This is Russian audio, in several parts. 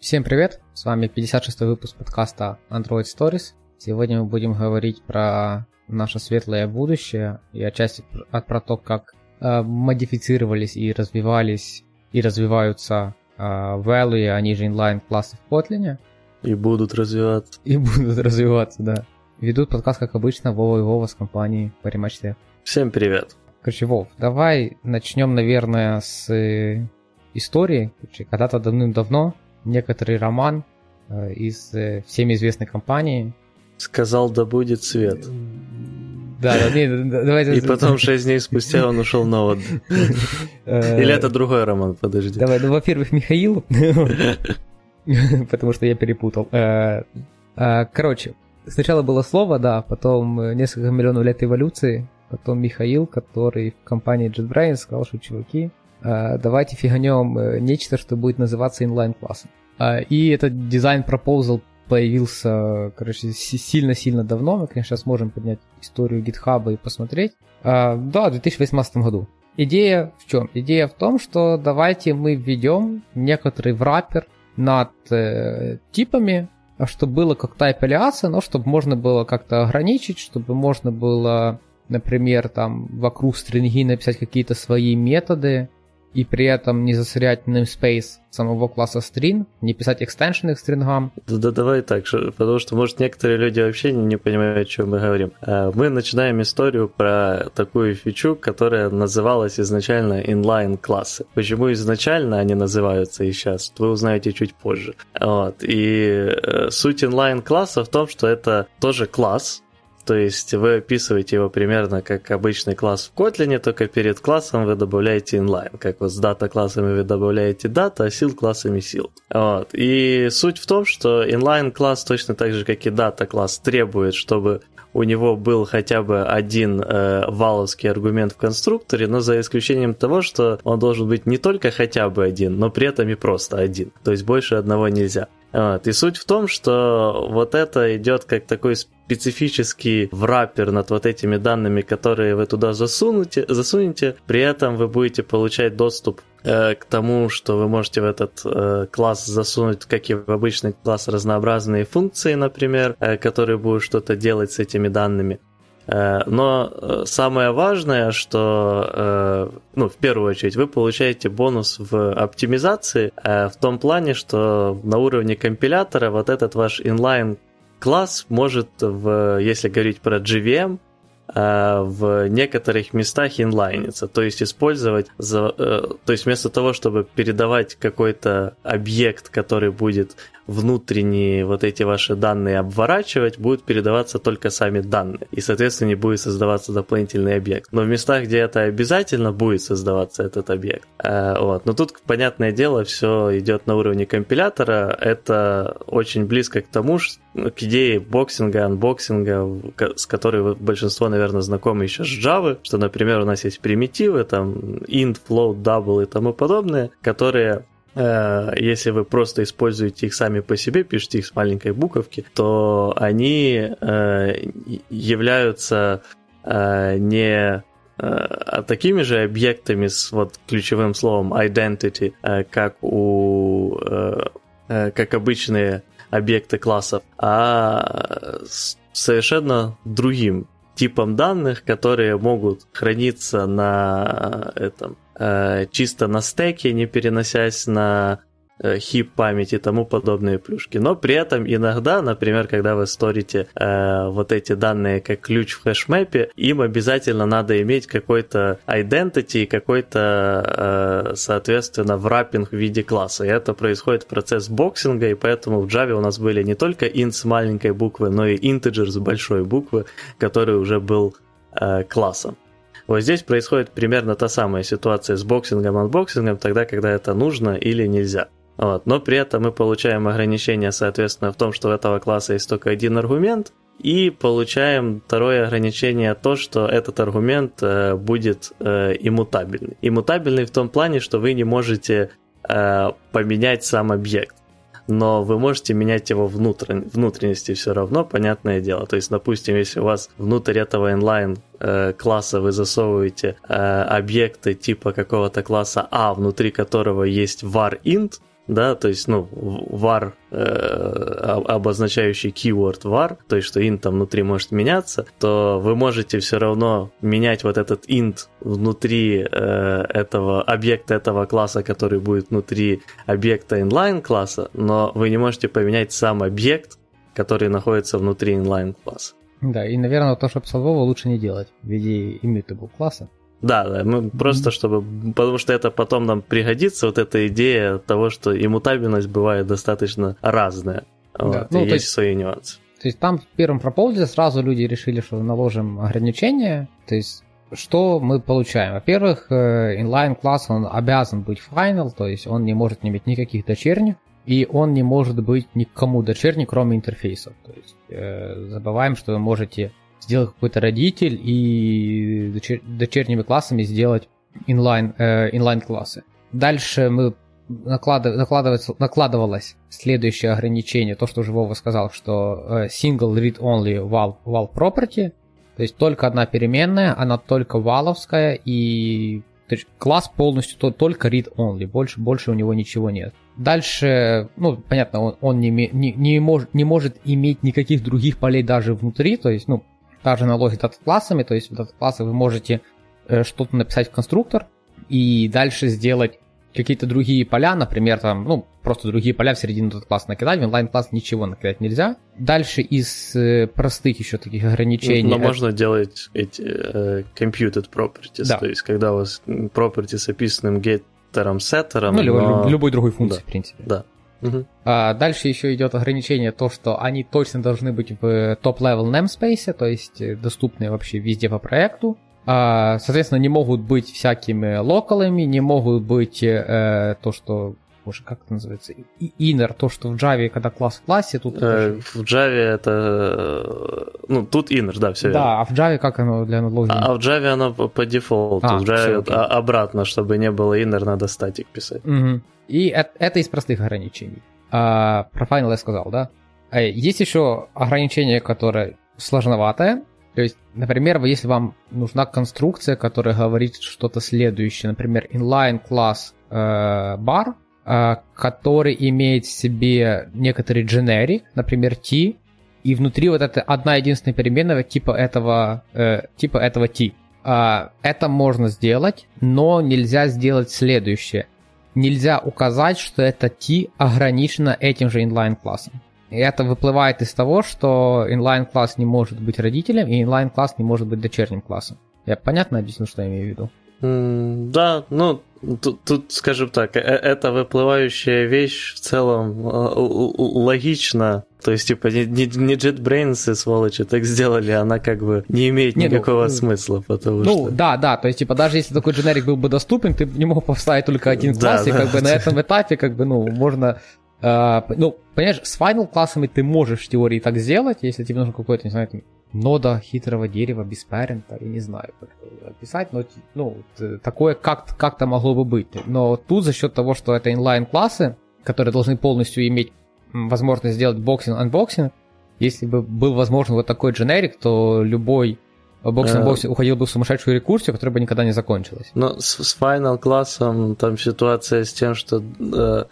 Всем привет, с вами 56 выпуск подкаста Android Stories. Сегодня мы будем говорить про наше светлое будущее и отчасти про то, как э, модифицировались и развивались и развиваются э, value, они же inline классы в Kotlin. И будут развиваться. И будут развиваться, да. Ведут подкаст, как обычно, Вова и Вова с компании Паримачте. Всем привет. Короче, Вов, давай начнем, наверное, с э, истории. Когда-то давным-давно некоторый роман э, из э, всеми известной компании. Сказал, да будет свет. Да, да, не, давайте... И потом шесть дней спустя он ушел на отдых. Э, Или это другой роман, подожди. Давай, ну, во-первых, Михаил, потому что я перепутал. Короче, сначала было слово, да, потом несколько миллионов лет эволюции, потом Михаил, который в компании JetBrains сказал, что, чуваки, давайте фиганем э, нечто, что будет называться inline-классом. Э, и этот дизайн proposal появился, короче, сильно-сильно давно. Мы, конечно, сможем поднять историю GitHub и посмотреть. Да, в 2018 году. Идея в чем? Идея в том, что давайте мы введем некоторый враппер над э, типами, чтобы было как type но чтобы можно было как-то ограничить, чтобы можно было, например, там вокруг стринги написать какие-то свои методы, и при этом не засорять namespace самого класса string, не писать экстеншены к стрингам. Да, да давай так, что, потому что, может, некоторые люди вообще не, не понимают, о чем мы говорим. А, мы начинаем историю про такую фичу, которая называлась изначально inline классы. Почему изначально они называются и сейчас, вы узнаете чуть позже. Вот. И э, суть inline класса в том, что это тоже класс, то есть вы описываете его примерно как обычный класс в Kotlin, только перед классом вы добавляете inline. Как вот с дата классами вы добавляете дата, а сил классами сил. Вот. И суть в том, что inline класс точно так же, как и дата класс, требует, чтобы у него был хотя бы один э, валовский аргумент в конструкторе, но за исключением того, что он должен быть не только хотя бы один, но при этом и просто один. То есть больше одного нельзя. Вот. И суть в том, что вот это идет как такой специфический враппер над вот этими данными, которые вы туда засунете, засунете. При этом вы будете получать доступ э, к тому, что вы можете в этот э, класс засунуть, как и в обычный класс, разнообразные функции, например, э, которые будут что-то делать с этими данными. Э, но э, самое важное, что, э, ну, в первую очередь, вы получаете бонус в оптимизации в том плане, что на уровне компилятора вот этот ваш inline класс может, в, если говорить про GVM, в некоторых местах инлайниться, то есть использовать, то есть вместо того, чтобы передавать какой-то объект, который будет внутренние вот эти ваши данные обворачивать, будут передаваться только сами данные. И, соответственно, не будет создаваться дополнительный объект. Но в местах, где это обязательно, будет создаваться этот объект. Э, вот. Но тут, понятное дело, все идет на уровне компилятора. Это очень близко к тому, ну, к идее boxing а, unboxing а, с которой большинство, наверное, знакомы еще с Java, что, например, у нас есть примитивы, там int, float, double и тому подобное, которые если вы просто используете их сами по себе, пишете их с маленькой буковки, то они э, являются э, не такими же объектами с вот ключевым словом identity, как у как обычные объекты классов, а совершенно другим типом данных, которые могут храниться на этом Э, чисто на стеке, не переносясь на э, heap память и тому подобные плюшки. Но при этом иногда, например, когда вы сторите э, вот эти данные как ключ в HashMap е, им обязательно надо иметь какой-то identity, какой-то, э, соответственно, wrapping в виде класса. И это происходит процесс boxing а, и поэтому в Java у нас были не только int с маленькой буквы, но и integer с большой буквы, который уже был э, классом. Вот здесь происходит примерно та самая ситуация с boxing ом, unboxing ом, тогда, когда это нужно или нельзя. Вот. Но при этом мы получаем ограничение, соответственно, в том, что у этого класса есть только один аргумент, и получаем второе ограничение, то, что этот аргумент э, будет э, иммутабельный. Иммутабельный в том плане, что вы не можете э, поменять сам объект но вы можете менять его внутрен... внутренности все равно, понятное дело. То есть, допустим, если у вас внутрь этого inline э, класса вы засовываете э, объекты типа какого-то класса А, внутри которого есть var int, да, то есть, ну, var, э, обозначающий keyword var, то есть, что int там внутри может меняться, то вы можете все равно менять вот этот int внутри э, этого объекта этого класса, который будет внутри объекта inline класса, но вы не можете поменять сам объект, который находится внутри inline класса. Да, и, наверное, то, что писал лучше не делать в виде immutable класса. Да, да, мы просто чтобы, потому что это потом нам пригодится, вот эта идея того, что иммутабельность бывает достаточно разная. Да. Вот, ну, и есть, есть свои нюансы. То есть там в первом пропозе сразу люди решили, что наложим ограничения. То есть что мы получаем? Во-первых, э, inline класс он обязан быть final, то есть он не может не иметь никаких дочерних, и он не может быть никому дочерний, кроме интерфейсов. То есть э, забываем, что вы можете сделать какой-то родитель и дочер, дочерними классами сделать inline, э, inline классы. Дальше мы накладыв, накладывалось, следующее ограничение, то, что уже Вова сказал, что э, single read-only val, val property, то есть только одна переменная, она только валовская, и то есть класс полностью то, только read-only, больше, больше у него ничего нет. Дальше, ну, понятно, он, он не, не, не, может, не может иметь никаких других полей даже внутри, то есть, ну, та же аналогия data-классами, то есть в data-классы вы можете э, что-то написать в конструктор и дальше сделать какие-то другие поля, например, там, ну, просто другие поля в середину data-класса накидать, в inline-класс ничего накидать нельзя. Дальше из э, простых еще таких ограничений... Но это... можно делать эти э, computed properties, да. то есть когда у вас property с описанным геттером, сеттером... Ну, но... любой другой функции, да. в принципе. Да. Угу. А дальше еще идет ограничение то, что они точно должны быть в топ-левел namespace, то есть э, доступны вообще везде по проекту. А, соответственно, не могут быть всякими локалами, не могут быть э, то, что боже, как это называется? Inner, то, что в Java, когда класс в классе, тут... Э, в Java это... Ну, тут inner, да, все Да, верно. а в Java как оно для аналогии? А, а в Java оно по, дефолту. А, в Java все, обратно, чтобы не было inner, надо статик писать. Угу. И это, это из простых ограничений. А, про Final я сказал, да? А есть еще ограничение, которое сложноватое. То есть, например, если вам нужна конструкция, которая говорит что-то следующее, например, inline класс э, bar, который имеет в себе некоторый generic, например, t, и внутри вот это одна единственная переменная типа этого, э, типа этого t. Э, это можно сделать, но нельзя сделать следующее – нельзя указать, что это T ограничено этим же inline классом. И это выплывает из того, что inline класс не может быть родителем, и inline класс не может быть дочерним классом. Я понятно объяснил, что я имею в виду? Mm, да, ну, тут, тут, скажем так, э, эта выплывающая вещь в целом э, логична. То есть, типа, не, не, не JetBrains, сволочи, так сделали, она как бы не имеет не, ну, никакого ну, смысла, потому ну, что... Ну, да, да, то есть, типа, даже если такой дженерик был бы доступен, ты не мог поставить только один класс, да, и как да. бы на этом этапе, как бы, ну, можно Э, ну, понимаешь, с final классами ты можешь в теории так сделать, если тебе нужно какой-то, не знаю, нода хитрого дерева без parent а, я не знаю, как описать, но ну, такое как- как-то могло бы быть. Но тут за счет того, что это inline-классы, которые должны полностью иметь возможность сделать boxing-unboxing, если бы был возможен вот такой дженерик, то любой boxing-boxing э, уходил бы в сумасшедшую рекурсию, которая бы никогда не закончилась. Но с, с Final классом там ситуация с тем, что э,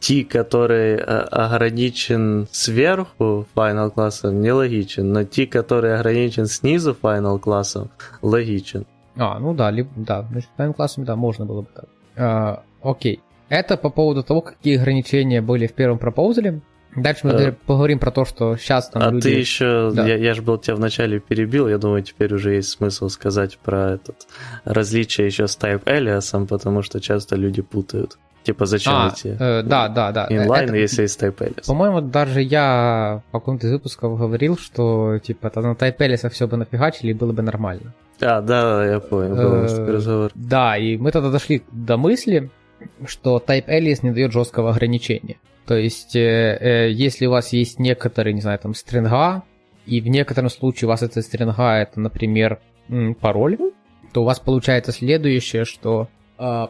T, который э, ограничен сверху Final классом, нелогичен, но T, который ограничен снизу Final классом, логичен. А, ну да, либо, да, значит, Final классами, да, можно было бы так. А, окей. Это по поводу того, какие ограничения были в первом пропозале. Дальше мы а, поговорим про то, что сейчас там А люди... ты еще, да. я, я же был тебя вначале перебил, я думаю, теперь уже есть смысл сказать про этот различие еще с Type Alias, потому что часто люди путают. Типа зачем а, эти э, да, да, да. инлайн, это, если есть Type Alias? По-моему, даже я в каком-то из выпусков говорил, что типа на Type Alias все бы нафигачили и было бы нормально. А, да, я понял, был э, разговор. Да, и мы тогда дошли до мысли, что Type Alias не дает жесткого ограничения. То есть, э, э, если у вас есть некоторые, не знаю, там, стринга, и в некотором случае у вас эта стринга, это, например, пароль, то у вас получается следующее, что э,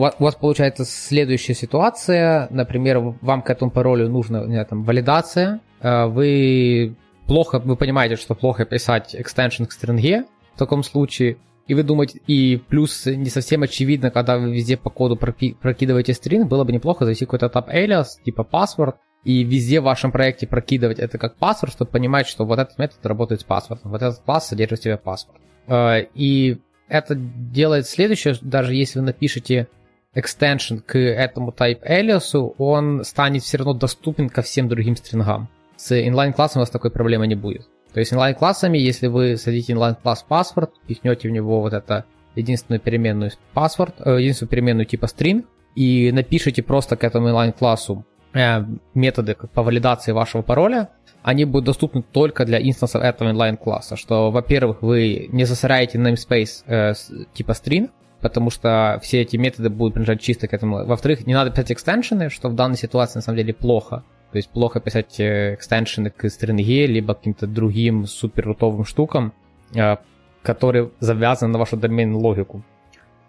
у вас, получается следующая ситуация, например, вам к этому паролю нужна знаю, там, валидация, э, вы плохо, вы понимаете, что плохо писать extension к стринге в таком случае, и вы думаете, и плюс не совсем очевидно, когда вы везде по коду прокидываете стринг, было бы неплохо завести какой-то тап alias, типа password, и везде в вашем проекте прокидывать это как паспорт, чтобы понимать, что вот этот метод работает с паспортом, вот этот класс содержит в себе паспорт. Э, и это делает следующее, даже если вы напишете extension к этому type alias, он станет все равно доступен ко всем другим стрингам. С inline-классом у вас такой проблемы не будет. То есть inline-классами, если вы садите inline-класс паспорт, пихнете в него вот это единственную переменную паспорт, э, единственную переменную типа string, и напишите просто к этому inline-классу э, методы по валидации вашего пароля, они будут доступны только для инстансов этого inline-класса, что, во-первых, вы не засоряете namespace э, типа string, потому что все эти методы будут принадлежать чисто к этому. Во-вторых, не надо писать экстеншены, что в данной ситуации на самом деле плохо. То есть плохо писать э, экстеншены к стринге, либо каким-то другим супер рутовым штукам, э, которые завязаны на вашу домен логику.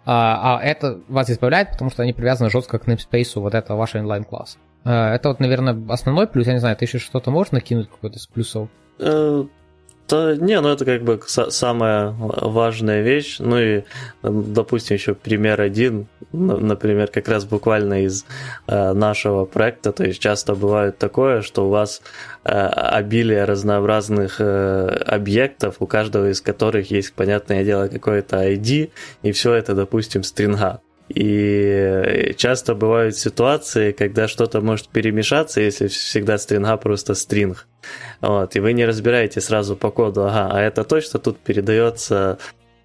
А, а это вас избавляет, потому что они привязаны жестко к namespace вот этого вашего inline-класса. Э, это вот, наверное, основной плюс. Я не знаю, ты еще что-то можешь накинуть какой-то с плюсов? Да не, ну это как бы самая важная вещь. Ну и, допустим, еще пример один, например, как раз буквально из э, нашего проекта. То есть часто бывает такое, что у вас э, обилие разнообразных э, объектов, у каждого из которых есть, понятное дело, какое-то ID, и все это, допустим, стринга. И часто бывают ситуации, когда что-то может перемешаться, если всегда стринга просто стринг. Вот, и вы не разбираете сразу по коду, ага, а это точно тут передается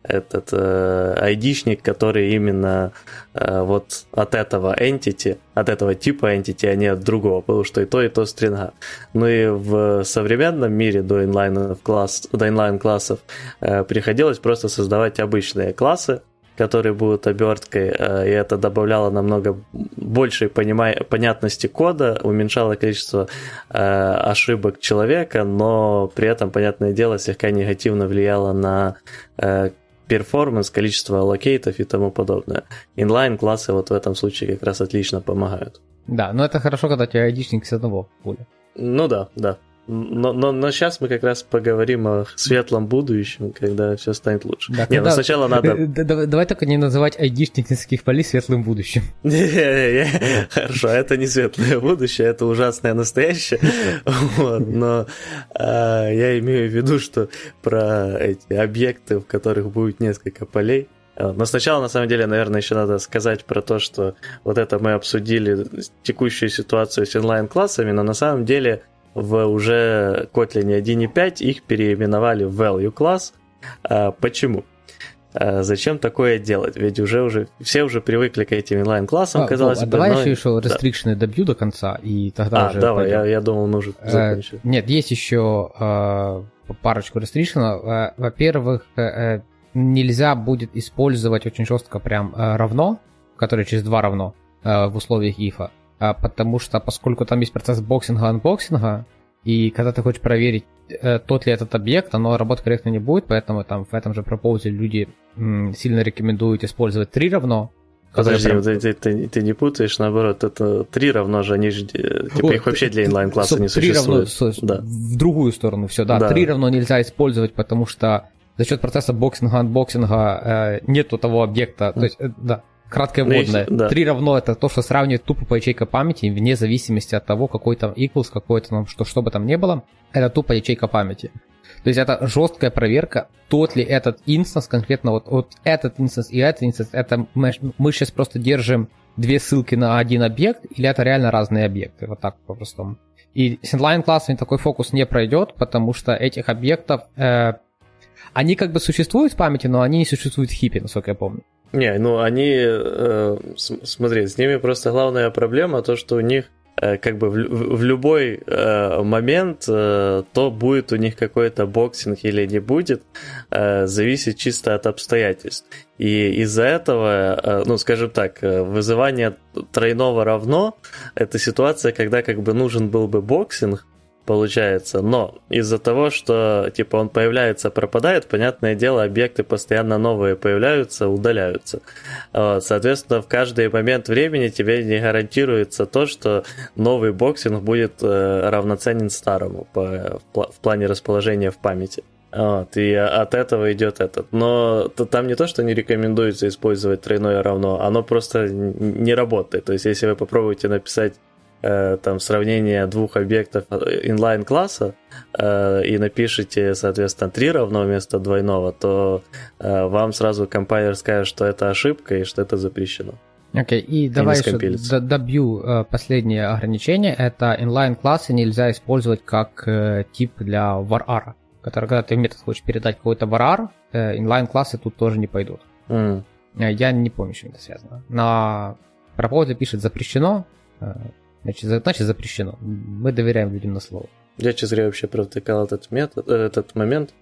этот э, айдишник, который именно э, вот от этого entity, от этого типа entity, а не от другого, потому что и то, и то стринга. Ну и в современном мире до инлайн, класс, классов э, приходилось просто создавать обычные классы, которые будут оберткой, э, и это добавляло намного большей понима- понятности кода, уменьшало количество э, ошибок человека, но при этом, понятное дело, слегка негативно влияло на э, performance, количество allocate ов и тому подобное. Inline классы вот в этом случае как раз отлично помогают. Да, но это хорошо, когда у тебя айдишник с одного поля. Ну да, да. Но, но, но сейчас мы как раз поговорим о светлом будущем, когда все станет лучше. Да, не, ну сначала надо... Давай, давай только не называть айдишник нескольких полей светлым будущим. Хорошо, это не светлое будущее, это ужасное настоящее. Но а, я имею в виду, что про эти объекты, в которых будет несколько полей, но сначала, на самом деле, наверное, еще надо сказать про то, что вот это мы обсудили текущую ситуацию с онлайн-классами, но на самом деле в уже Kotlin 1.5 их переименовали в value. А, почему? А, зачем такое делать? Ведь уже уже все уже привыкли к этим инлайн-классам, а, казалось а бы. Давай но... еще, еще restriction да. добью до конца, и тогда а, уже... давай, я, я думал, мы уже э, закончили. Нет, есть еще э, парочку restriction. Э, во-первых, нельзя будет использовать очень жестко прям равно, которое через два равно в условиях if а. А, потому что поскольку там есть процесс boxing а, unboxing а, и когда ты хочешь проверить, э, тот ли этот объект, оно работать корректно не будет, поэтому там в этом же proposal е люди сильно рекомендуют использовать 3 равно. Подожди, прям... ты, ты, ты не путаешь, наоборот, это 3 равно же, они же, э, типа, их вообще для inline класса не существует. равно, да. в другую сторону все, да, да, 3 равно нельзя использовать, потому что за счет процесса boxing а, unboxing а э, нету того объекта, то есть, э, да, краткое вводное. Да. Три равно это то, что сравнивает тупо по ячейка памяти, вне зависимости от того, какой там equals, какой-то там, что, что бы там ни было, это тупо ячейка памяти. То есть это жесткая проверка, тот ли этот instance, конкретно вот, вот этот instance и этот instance, это мы, мы сейчас просто держим две ссылки на один объект, или это реально разные объекты, вот так по-простому. И с inline классами такой фокус не пройдет, потому что этих объектов, э, они как бы существуют в памяти, но они не существуют в heap е, насколько я помню. Не, ну они, э, смотри, с ними просто главная проблема то, что у них э, как бы в, в любой э, момент э, то будет у них какой-то boxing или не будет, э, зависит чисто от обстоятельств. И из-за этого, э, ну, скажем так, э, вызывание тройного равно – это ситуация, когда как бы нужен был бы boxing, получается. Но из-за того, что типа он появляется, пропадает, понятное дело, объекты постоянно новые появляются, удаляются. Вот, соответственно, в каждый момент времени тебе не гарантируется то, что новый боксинг будет э, равноценен старому по, в, в плане расположения в памяти. Вот, и от этого идет этот. Но там не то, что не рекомендуется использовать тройное равно, оно просто не работает. То есть, если вы попробуете написать там сравнение двух объектов inline класса э, и напишите, соответственно, три равно вместо двойного, то э, вам сразу компайлер скажет, что это ошибка и что это запрещено. Окей, okay, и давай еще добью э, последнее ограничение. Это inline классы нельзя использовать как э, тип для var который, когда ты в метод хочешь передать какой-то var, э, inline классы тут тоже не пойдут. Mm. Я не помню, с чем это связано. На пропозе пишет запрещено, э, значит, значит запрещено. Мы доверяем людям на слово. Я, честно говоря, вообще провтыкал этот, метод, э, этот момент,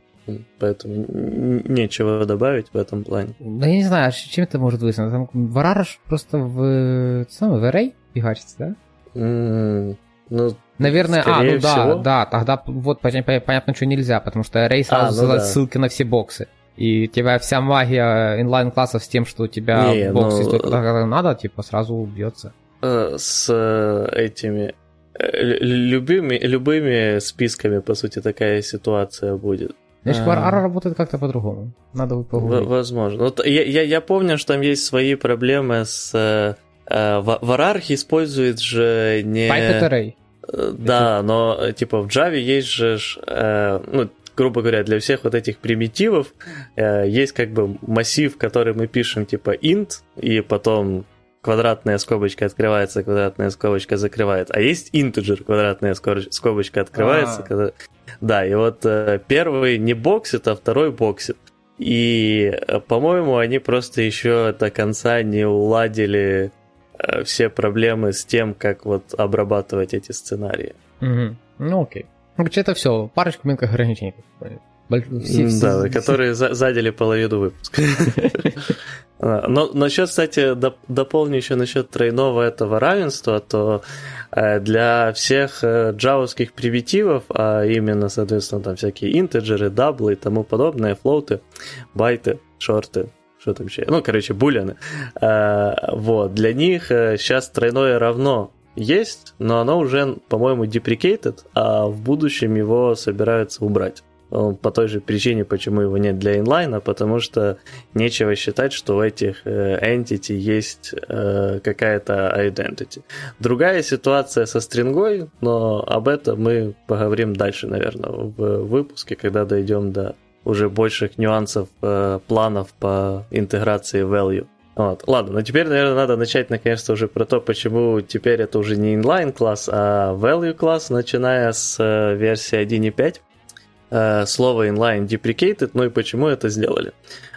поэтому нечего добавить в этом плане. Да я не знаю, чем это может вызвано. Там Варараш просто в, самый, в array фигачится, да? Mm, ну, Наверное, а, ну всего. да, да, тогда вот понятно, что нельзя, потому что array сразу а, ну да. ссылки на все боксы. И у тебя вся магия инлайн классов с тем, что у тебя не, боксы ну, только надо, типа сразу убьется. Э, с э, этими э, любыми, любыми списками, по сути, такая ситуация будет. Значит, а... работает как-то по-другому. Надо погуглить. Возможно. Вот я, я, я помню, что там есть свои проблемы с... Э, Варарх использует же не... Pipet Array. Да, но типа в Java есть же, ну, грубо говоря, для всех вот этих примитивов есть как бы массив, который мы пишем типа int, и потом квадратная скобочка открывается, квадратная скобочка закрывает. А есть integer, квадратная скобочка открывается. А. Когда... Да, и вот э, первый не боксит, а второй боксит. И, э, по-моему, они просто еще до конца не уладили Э, все проблемы с тем, как вот обрабатывать эти сценарии. Угу. Ну окей. Ну, короче, это все. Парочку мелких ограничений. Все, все, да, все, которые все. задели половину выпуска. Но насчет, кстати, дополню еще насчет тройного этого равенства, то э, для всех э, джавовских примитивов, а именно, соответственно, там всякие интеджеры, даблы и тому подобное, флоуты, байты, шорты, что там еще? Ну, короче, буляны. А, вот, для них сейчас э, тройное равно есть, но оно уже, по-моему, deprecated, а в будущем его собираются убрать. По той же причине, почему его нет для инлайна, потому что нечего считать, что у этих э, entity есть э, какая-то identity. Другая ситуация со стрингой, но об этом мы поговорим дальше, наверное, в выпуске, когда дойдем до уже больших нюансов, э, планов по интеграции value. Вот. Ладно, но теперь, наверное, надо начать наконец-то уже про то, почему теперь это уже не inline класс, а value класс, начиная с э, версии 1.5. Э, слово inline deprecated, ну и почему это сделали.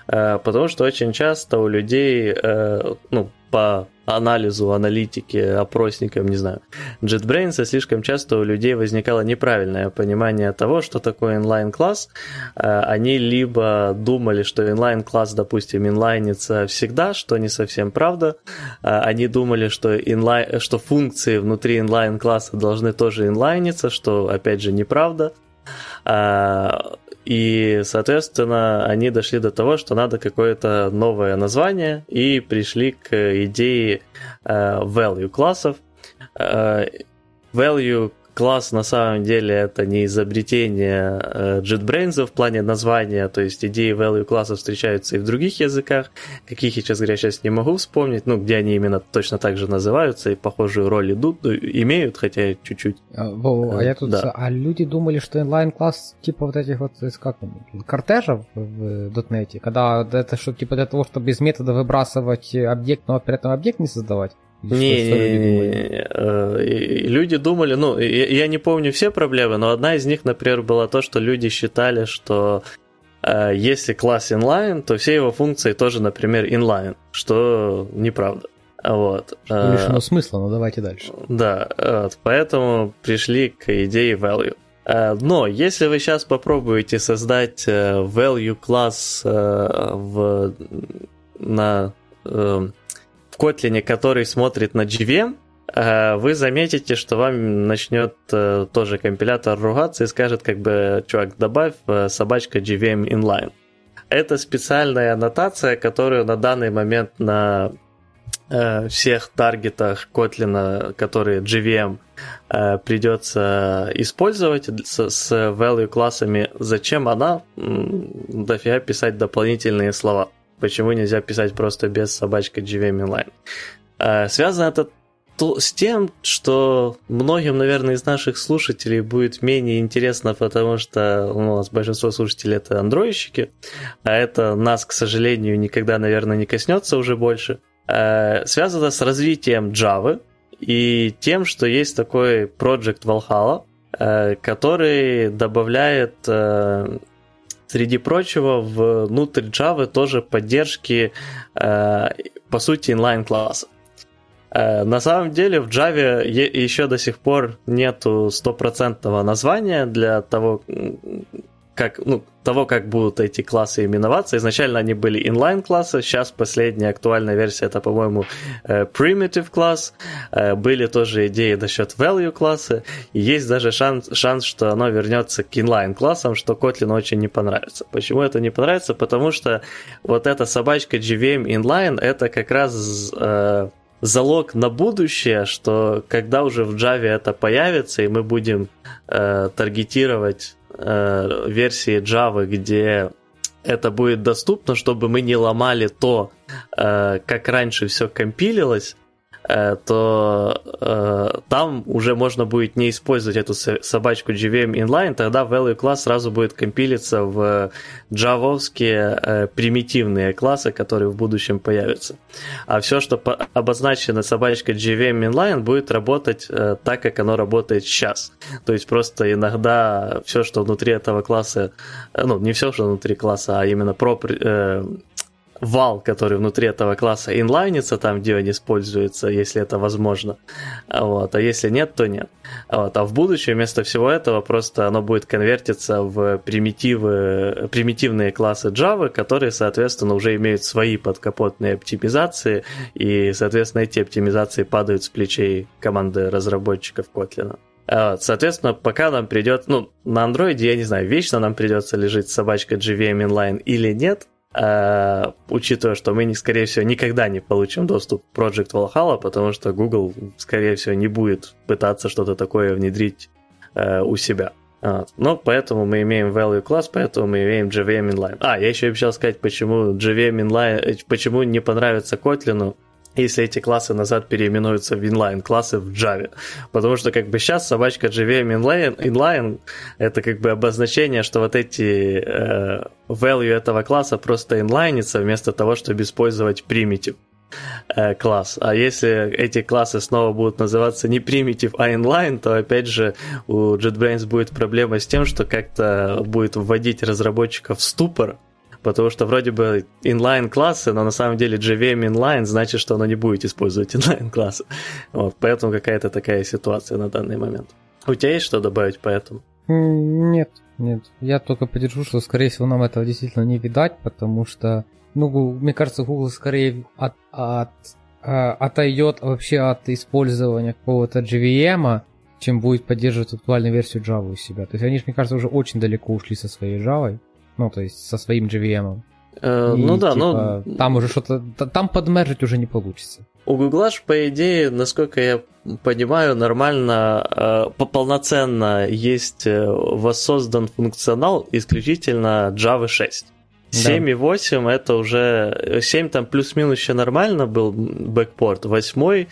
Э, потому что очень часто у людей, э, ну, по анализу, аналитике, опросникам, не знаю, JetBrains, слишком часто у людей возникало неправильное понимание того, что такое inline-класс. Они либо думали, что inline-класс, допустим, инлайнится всегда, что не совсем правда. Они думали, что, inline, что функции внутри inline-класса должны тоже инлайниться, что, опять же, неправда. И, соответственно, они дошли до того, что надо какое-то новое название, и пришли к идее э, value классов. Э, value класс на самом деле это не изобретение э, JetBrains в плане названия, то есть идеи value класса встречаются и в других языках, каких я, честно говоря, сейчас не могу вспомнить, ну, где они именно точно так же называются и похожую роль идут, ну, имеют, хотя чуть-чуть. А, во, а я тут, да. а люди думали, что inline класс типа вот этих вот, как кортежев в дотнете, когда это что, типа для того, чтобы без метода выбрасывать объект, но при этом объект не создавать? Не, э, люди думали, ну, я не помню все проблемы, но одна из них, например, была то, что люди считали, что э, если класс inline, то все его функции тоже, например, inline, что неправда. Вот. Что э, лишено смысла, но давайте дальше. Да, вот, поэтому пришли к идее value. Но если вы сейчас попробуете создать value класс в, на Kotlin, который смотрит на JVM, э, вы заметите, что вам начнет э, тоже компилятор ругаться и скажет, как бы, чувак, добавь э, собачка JVM inline. Это специальная аннотация, которую на данный момент на всех таргетах Kotlin, которые JVM придется использовать с value классами, зачем она дофига писать дополнительные слова? Почему нельзя писать просто без собачка JVM inline? Э, связано это то, с тем, что многим, наверное, из наших слушателей будет менее интересно, потому что у нас большинство слушателей это андроидщики, а это нас, к сожалению, никогда, наверное, не коснется уже больше. Э, связано с развитием Java и тем, что есть такой проект Valhalla, э, который добавляет э, среди прочего, внутрь Java тоже поддержки, по сути, инлайн-классов. На самом деле в Java еще до сих пор нету стопроцентного названия для того, как, ну, того, как будут эти классы именоваться. Изначально они были inline классы, сейчас последняя актуальная версия это, по-моему, э, primitive класс. Э, были тоже идеи насчет value класса. И есть даже шанс, шанс, что оно вернется к inline классам, что Kotlin очень не понравится. Почему это не понравится? Потому что вот эта собачка JVM inline это как раз э, залог на будущее, что когда уже в Java это появится, и мы будем э, таргетировать э, версии Java, где это будет доступно, чтобы мы не ломали то, э, как раньше все компилилось, то э, там уже можно будет не использовать эту собачку JVM inline, тогда value класс сразу будет компилиться в джавовские э, примитивные классы, которые в будущем появятся. А все, что по- обозначено собачкой JVM inline, будет работать э, так, как оно работает сейчас. То есть просто иногда все, что внутри этого класса, э, ну, не все, что внутри класса, а именно про, э, вал, который внутри этого класса инлайнится, там, где он используется, если это возможно. Вот. А если нет, то нет. Вот. А в будущем вместо всего этого просто оно будет конвертиться в примитивы, примитивные классы Java, которые, соответственно, уже имеют свои подкапотные оптимизации, и, соответственно, эти оптимизации падают с плечей команды разработчиков Kotlin. Вот, соответственно, пока нам придет, ну, на андроиде, я не знаю, вечно нам придется лежить собачка JVM inline или нет, Uh, учитывая, что мы, скорее всего, никогда не получим доступ к Project Valhalla, потому что Google, скорее всего, не будет пытаться что-то такое внедрить uh, у себя. Но поэтому мы имеем value класс, поэтому мы имеем JVM inline. А, я еще обещал сказать, почему JVM inline, э, почему не понравится Kotlin, если эти классы назад переименуются в inline классы в Java. Потому что как бы сейчас собачка JVM inline, inline это как бы обозначение, что вот эти э, value этого класса просто инлайнится вместо того, чтобы использовать primitive э, класс. А если эти классы снова будут называться не primitive, а inline, то опять же у JetBrains будет проблема с тем, что как-то будет вводить разработчиков в ступор, потому что вроде бы inline классы, но на самом деле JVM inline значит, что оно не будет использовать inline классы. Вот, поэтому какая-то такая ситуация на данный момент. У тебя есть что добавить по этому? Нет, нет. Я только поддержу, что, скорее всего, нам этого действительно не видать, потому что, ну, мне кажется, Google скорее от, от, а, отойдет вообще от использования какого-то JVM, чем будет поддерживать актуальную версию Java у себя. То есть они мне кажется, уже очень далеко ушли со своей Java. Ну, то есть со своим JVM. Э, ну да, типа, ну... Там уже что-то... Там подмержить уже не получится. У Гугла по идее, насколько я понимаю, нормально, э, полноценно есть э, воссоздан функционал исключительно Java 6. 7.8 да. это уже... 7 там плюс-минус еще нормально был бэкпорт. 8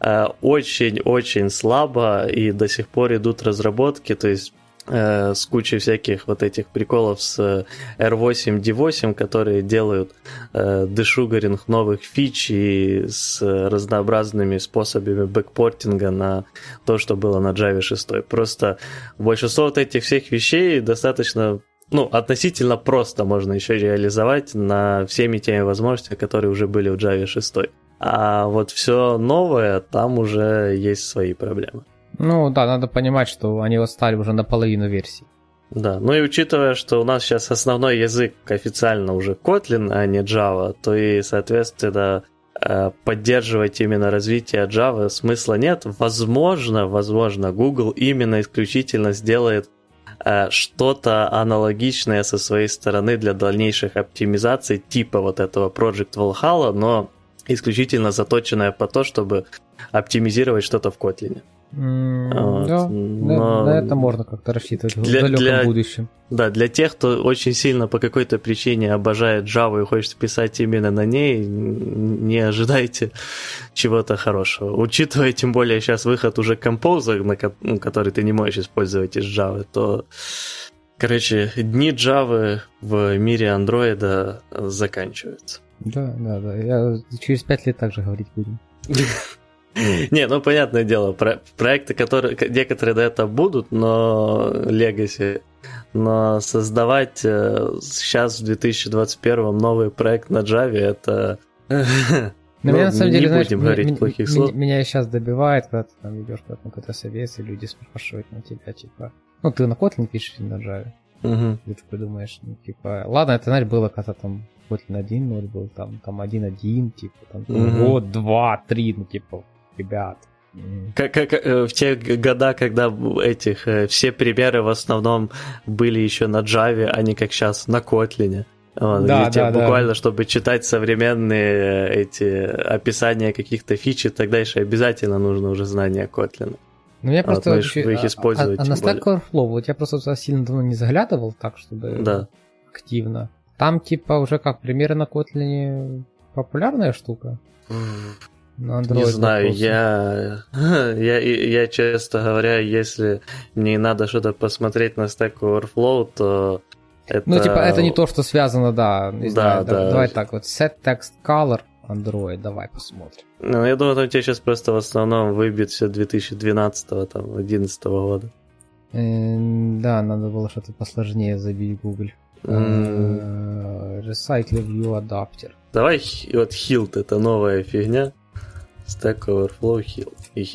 э, очень-очень слабо и до сих пор идут разработки, то есть Э, с кучей всяких вот этих приколов с R8, э, D8, которые делают э, дешугаринг новых фич и с разнообразными способами бэкпортинга на то, что было на Java 6. Просто большинство вот этих всех вещей достаточно ну, относительно просто можно еще реализовать на всеми теми возможностями, которые уже были в Java 6. А вот все новое, там уже есть свои проблемы. Ну да, надо понимать, что они восстали уже наполовину версий. Да, ну и учитывая, что у нас сейчас основной язык официально уже Kotlin, а не Java, то и, соответственно, э, поддерживать именно развитие Java смысла нет. Возможно, возможно, Google именно исключительно сделает э, что-то аналогичное со своей стороны для дальнейших оптимизаций типа вот этого Project Valhalla, но исключительно заточенная по то, чтобы оптимизировать что-то в Kotlin. Mm, вот. Да, Но... на это можно как-то рассчитывать для, в далеком для, будущем. Да, для тех, кто очень сильно по какой-то причине обожает Java и хочет писать именно на ней, не ожидайте чего-то хорошего. Учитывая тем более сейчас выход уже Composer, на ну, который ты не можешь использовать из Java, то, короче, дни Java в мире андроида заканчиваются. Да, да, да. Я через пять лет также говорить будем. Не, ну понятное дело, про- проекты, которые некоторые до этого будут, но Legacy, но создавать э, сейчас в 2021 новый проект на Java это но ну, меня, на самом деле, не знаешь, будем говорить меня, плохих слов. Меня сейчас добивает, когда ты там идешь куда-то на какой-то совет, и люди спрашивают на тебя, типа, ну, ты на Kotlin пишешь или на Java? Угу. И ты такой думаешь, ну, типа, ладно, это, знаешь, было когда там Kotlin 1 ноль был, там, там 1.1, типа, там, угу. год, два, три, ну, типа, ребят. Как, как э, в те года, когда этих э, все примеры в основном были еще на Java, а не как сейчас на Kotlin. Вот, да, да, буквально, да. чтобы читать современные э, эти описания каких-то фич и так дальше, обязательно нужно уже знание Kotlin. Ну, я просто вот, вы их использовать. А, а на Stack Overflow, вот я просто сильно давно не заглядывал так, чтобы да. активно. Там типа уже как примеры на Kotlin популярная штука? На Android не знаю, я, я, я, честно говоря, если мне надо что-то посмотреть на Stack Overflow, то это... Ну, типа, это не то, что связано, да. Не да, знаю, да. Давай так вот, set text color Android, давай посмотрим. Ну, я думаю, там тебе сейчас просто в основном выбьет все 2012 там, 2011 года. Э, да, надо было что-то посложнее забить Google. Mm. Recycle View Adapter. Давай, вот Hilt, это новая фигня. Stack Overflow Hill.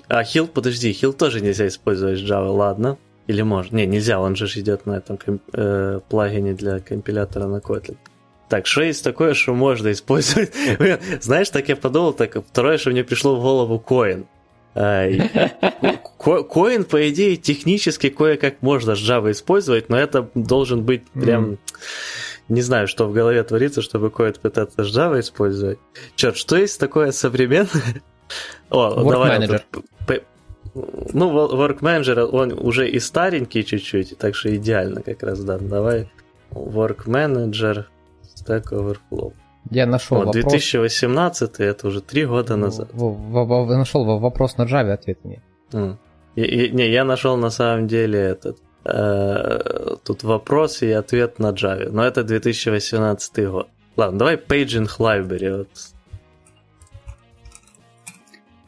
А, Hill, подожди, Hill тоже нельзя использовать в Java, ладно. Или можно? Не, нельзя, он же идет на этом комп- э, плагине для компилятора на Kotlin. Так, что есть такое, что можно использовать? Знаешь, так я подумал, так второе, что мне пришло в голову, коин. Коин, по идее, технически кое-как можно с Java использовать, но это должен быть прям... Не знаю, что в голове творится, чтобы коин пытаться с Java использовать. Черт, что есть такое современное? О, Work давай. Manager. Ну, Work Manager, он уже и старенький чуть-чуть, так что идеально как раз, да. Давай Work Manager Stack Overflow. Я нашел вот, вопрос. 2018, это уже три года назад. В, в, в, нашел вопрос на Java, ответ мне. Mm. И, и, не, я нашел на самом деле этот. Э, тут вопрос и ответ на Java. Но это 2018 год. Ладно, давай Paging Library. Вот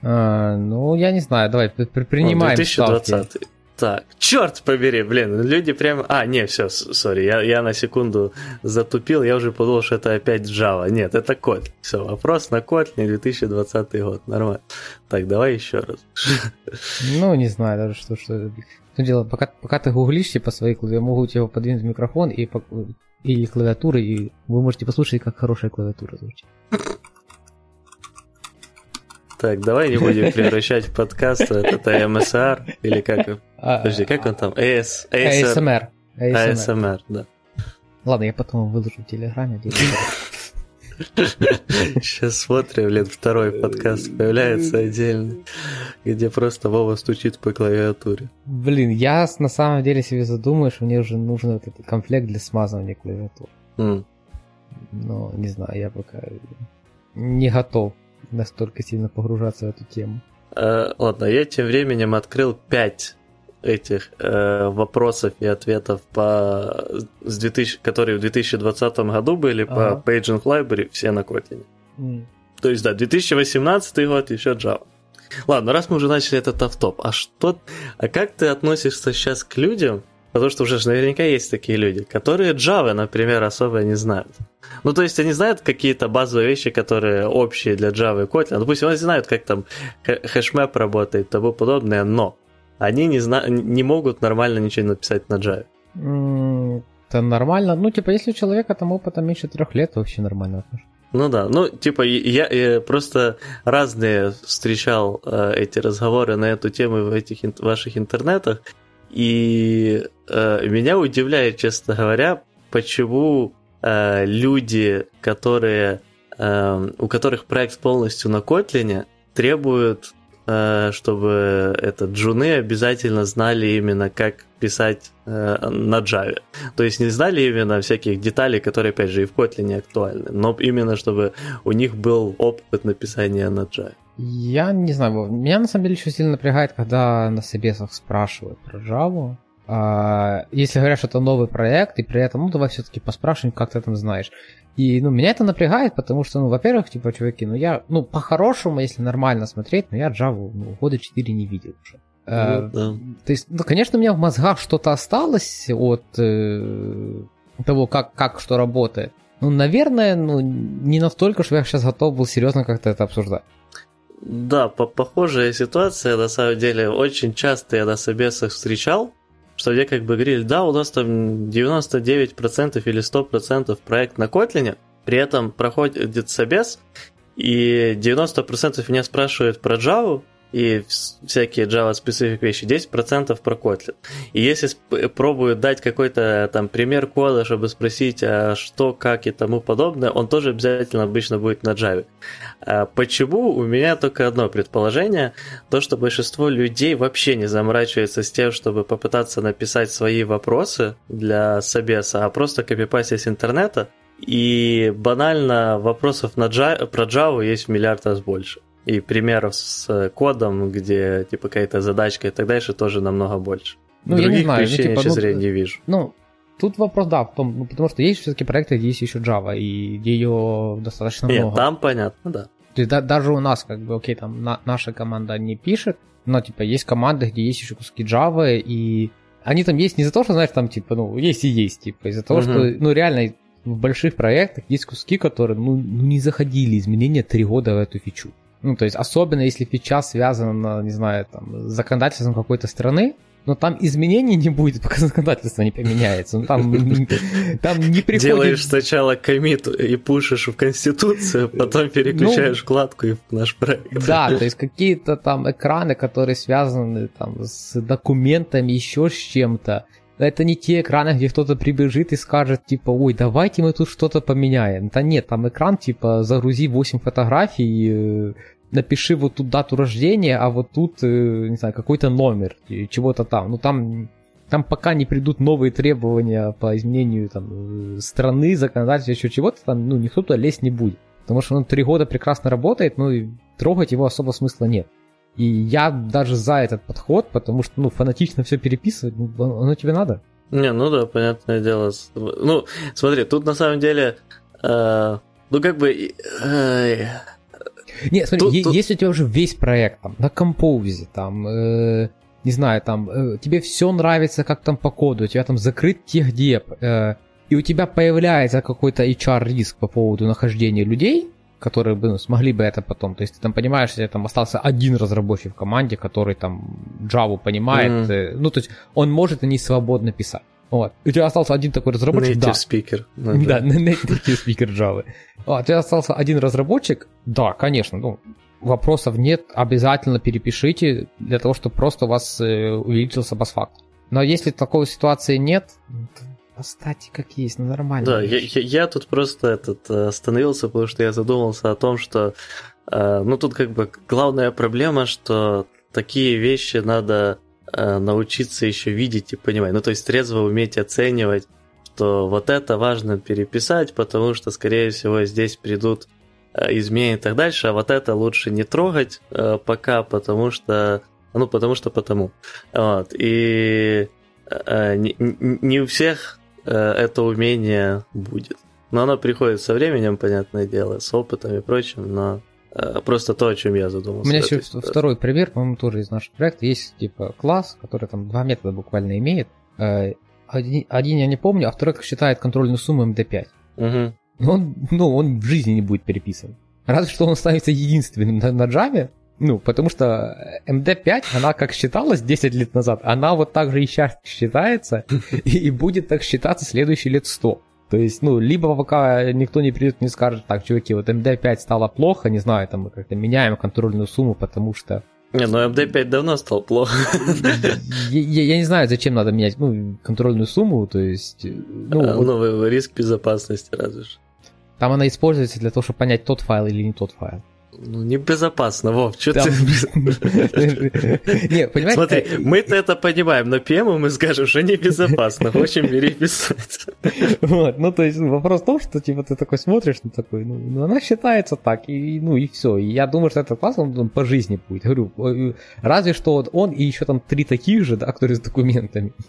а, ну, я не знаю, давай принимаем 2020. Ставки. Так, черт побери, блин, люди прям... А, не, все, сори, я, я на секунду затупил, я уже подумал, что это опять Java. Нет, это код. Все, вопрос на код, не 2020 год, нормально. Так, давай еще раз. Ну, не знаю даже, что... что... Что дело, пока, пока ты гуглишь по типа, своей клавиатуре, могу тебе подвинуть микрофон и, и клавиатуры, и вы можете послушать, как хорошая клавиатура звучит. Так, давай не будем превращать в подкаст это МСР или как? А, Подожди, как он там? AS, ASMR. ASMR, да. Ладно, я потом выложу в Телеграме. Сейчас смотрим, блин, второй подкаст появляется отдельный, где просто Вова стучит по клавиатуре. Блин, я на самом деле себе задумаю, что мне уже нужен вот этот комплект для смазывания клавиатуры. Mm. Но не знаю, я пока не готов настолько сильно погружаться в эту тему. Э, ладно, я тем временем открыл 5 этих э, вопросов и ответов, по, с 2000, которые в 2020 году были ага. по Paging Library, все на Kotlin. Mm. То есть, да, 2018 год, еще Java. Ладно, раз мы уже начали этот автоп, а что, а как ты относишься сейчас к людям, Потому что уже наверняка есть такие люди, которые Java, например, особо не знают. Ну, то есть они знают какие-то базовые вещи, которые общие для Java и Kotlin. Допустим, они знают, как там хэшмэп работает и тому подобное, но они не, зна- не могут нормально ничего написать на Java. Это нормально. Ну, типа, если у человека там опыта меньше трех лет, вообще нормально отношусь. Ну да, ну типа я, я просто разные встречал э, эти разговоры на эту тему в этих ин- ваших интернетах, и э, меня удивляет, честно говоря, почему э, люди, которые э, у которых проект полностью на Kotlin, требуют Э, чтобы это джуны обязательно знали именно как писать э, на Java. То есть не знали именно всяких деталей, которые, опять же, и в Kotlin актуальны, но именно чтобы у них был опыт написания на Java. Я не знаю, меня на самом деле еще сильно напрягает, когда на собесах спрашивают про Java. А, если говорят, что это новый проект, и при этом, ну, давай все-таки поспрашиваем, как ты там знаешь. И, ну, меня это напрягает, потому что, ну, во-первых, типа, чуваки, ну, я, ну, по-хорошему, если нормально смотреть, ну, я Java, ну, года 4 не видел уже. Э, ну, да. То есть, ну, конечно, у меня в мозгах что-то осталось от э, того, как, как что работает. Ну, наверное, ну, не настолько, что я сейчас готов был серьезно как-то это обсуждать. Да, похожая ситуация, на самом деле, очень часто я на собесах встречал, что где как бы говорили, да, у нас там 99% или 100% проект на Kotlin, при этом проходит собес, и 90% меня спрашивают про Java, и всякие Java-специфик вещи, 10% про Kotlin. И если пробуют дать какой-то там пример кода, чтобы спросить, а что, как и тому подобное, он тоже обязательно обычно будет на Java. А почему? У меня только одно предположение, то, что большинство людей вообще не заморачивается с тем, чтобы попытаться написать свои вопросы для собеса, а просто копипастить с интернета, и банально вопросов на Java, про Java есть в миллиард раз больше. И примеров с кодом, где типа какая-то задачка и так дальше, тоже намного больше. Ну, Других я не знаю, вещей ну, типа, я, ну, не вижу. Ну, тут вопрос, да, в том, ну, потому что есть все-таки проекты, где есть еще Java, и ее достаточно Нет, много. там понятно, да. То есть да, даже у нас, как бы, окей, там на, наша команда не пишет, но, типа, есть команды, где есть еще куски Java, и они там есть не за то, что, знаешь, там, типа, ну, есть и есть, типа, из-за того, угу. что, ну, реально, в больших проектах есть куски, которые, ну, ну, не заходили изменения три года в эту фичу. Ну, то есть, особенно если фича связана, не знаю, там, с законодательством какой-то страны, но там изменений не будет, пока законодательство не поменяется. Ну, там, там не приходит... Делаешь сначала комит и пушишь в Конституцию, потом переключаешь ну, вкладку и в наш проект. Да, то есть какие-то там экраны, которые связаны там, с документами, еще с чем-то. Это не те экраны, где кто-то прибежит и скажет, типа, ой, давайте мы тут что-то поменяем. Да нет, там экран, типа, загрузи 8 фотографий, э, напиши вот тут дату рождения, а вот тут, э, не знаю, какой-то номер, чего-то там. Ну там, там пока не придут новые требования по изменению там, э, страны, законодательства, еще чего-то, там, ну, никто туда лезть не будет. Потому что он три года прекрасно работает, ну и трогать его особо смысла нет. И я даже за этот подход, потому что, ну, фанатично все переписывать, ну, оно тебе надо. Не, ну да, понятное дело. Ну, смотри, тут на самом деле, э, ну как бы, э, не, смотри, тут, е- тут... если у тебя уже весь проект там на композе, там, э, не знаю, там, э, тебе все нравится, как там по коду, у тебя там закрыт техдеп, э, и у тебя появляется какой-то HR-риск по поводу нахождения людей, которые бы ну, смогли бы это потом. То есть ты там понимаешь, если там остался один разработчик в команде, который там Java понимает, mm-hmm. ну то есть он может не свободно писать. Вот. У тебя остался один такой разработчик. Native да. speaker. Ну, да, native speaker Java. А, у тебя остался один разработчик. Да, конечно, ну, вопросов нет, обязательно перепишите для того, чтобы просто у вас э, увеличился бас-факт. Но если такой ситуации нет, Оставьте как есть, ну нормально. Да, я, я, я тут просто этот, э, остановился, потому что я задумался о том, что э, ну тут как бы главная проблема, что такие вещи надо научиться еще видеть и понимать. Ну, то есть трезво уметь оценивать, что вот это важно переписать, потому что, скорее всего, здесь придут э, изменения и так дальше, а вот это лучше не трогать э, пока, потому что, ну, потому что потому. Вот. И не, не у всех это умение будет. Но оно приходит со временем, понятное дело, с опытом и прочим, но Э, просто то, о чем я задумался. У меня еще второй пример, по-моему, тоже из нашего проекта. Есть типа класс, который там два метода буквально имеет. Э, один, один я не помню, а второй считает контрольную сумму MD5. Угу. Он, ну, он в жизни не будет переписан. Разве что он становится единственным на, на Java, ну, потому что MD5, она как считалась 10 лет назад, она вот так же и сейчас считается, и будет так считаться следующие лет 100. То есть, ну, либо пока никто не придет не скажет, так, чуваки, вот MD5 стало плохо, не знаю, там мы как-то меняем контрольную сумму, потому что... Не, ну MD5 давно стал плохо. Я, я, я не знаю, зачем надо менять ну, контрольную сумму, то есть... Ну, а, вот... ну риск безопасности разве что. Там она используется для того, чтобы понять, тот файл или не тот файл. Ну, небезопасно, Вов, что ты... Не, понимаешь... Смотри, э, мы-то это понимаем, но PM мы скажем, что небезопасно, хочем переписать. Вот, ну, то есть вопрос в том, что, типа, ты такой смотришь, ну, такой, ну, ну она считается так, и, ну, и все. И я думаю, что этот класс, он, он по жизни будет. Говорю, разве что вот он и еще там три таких же, да, которые с документами.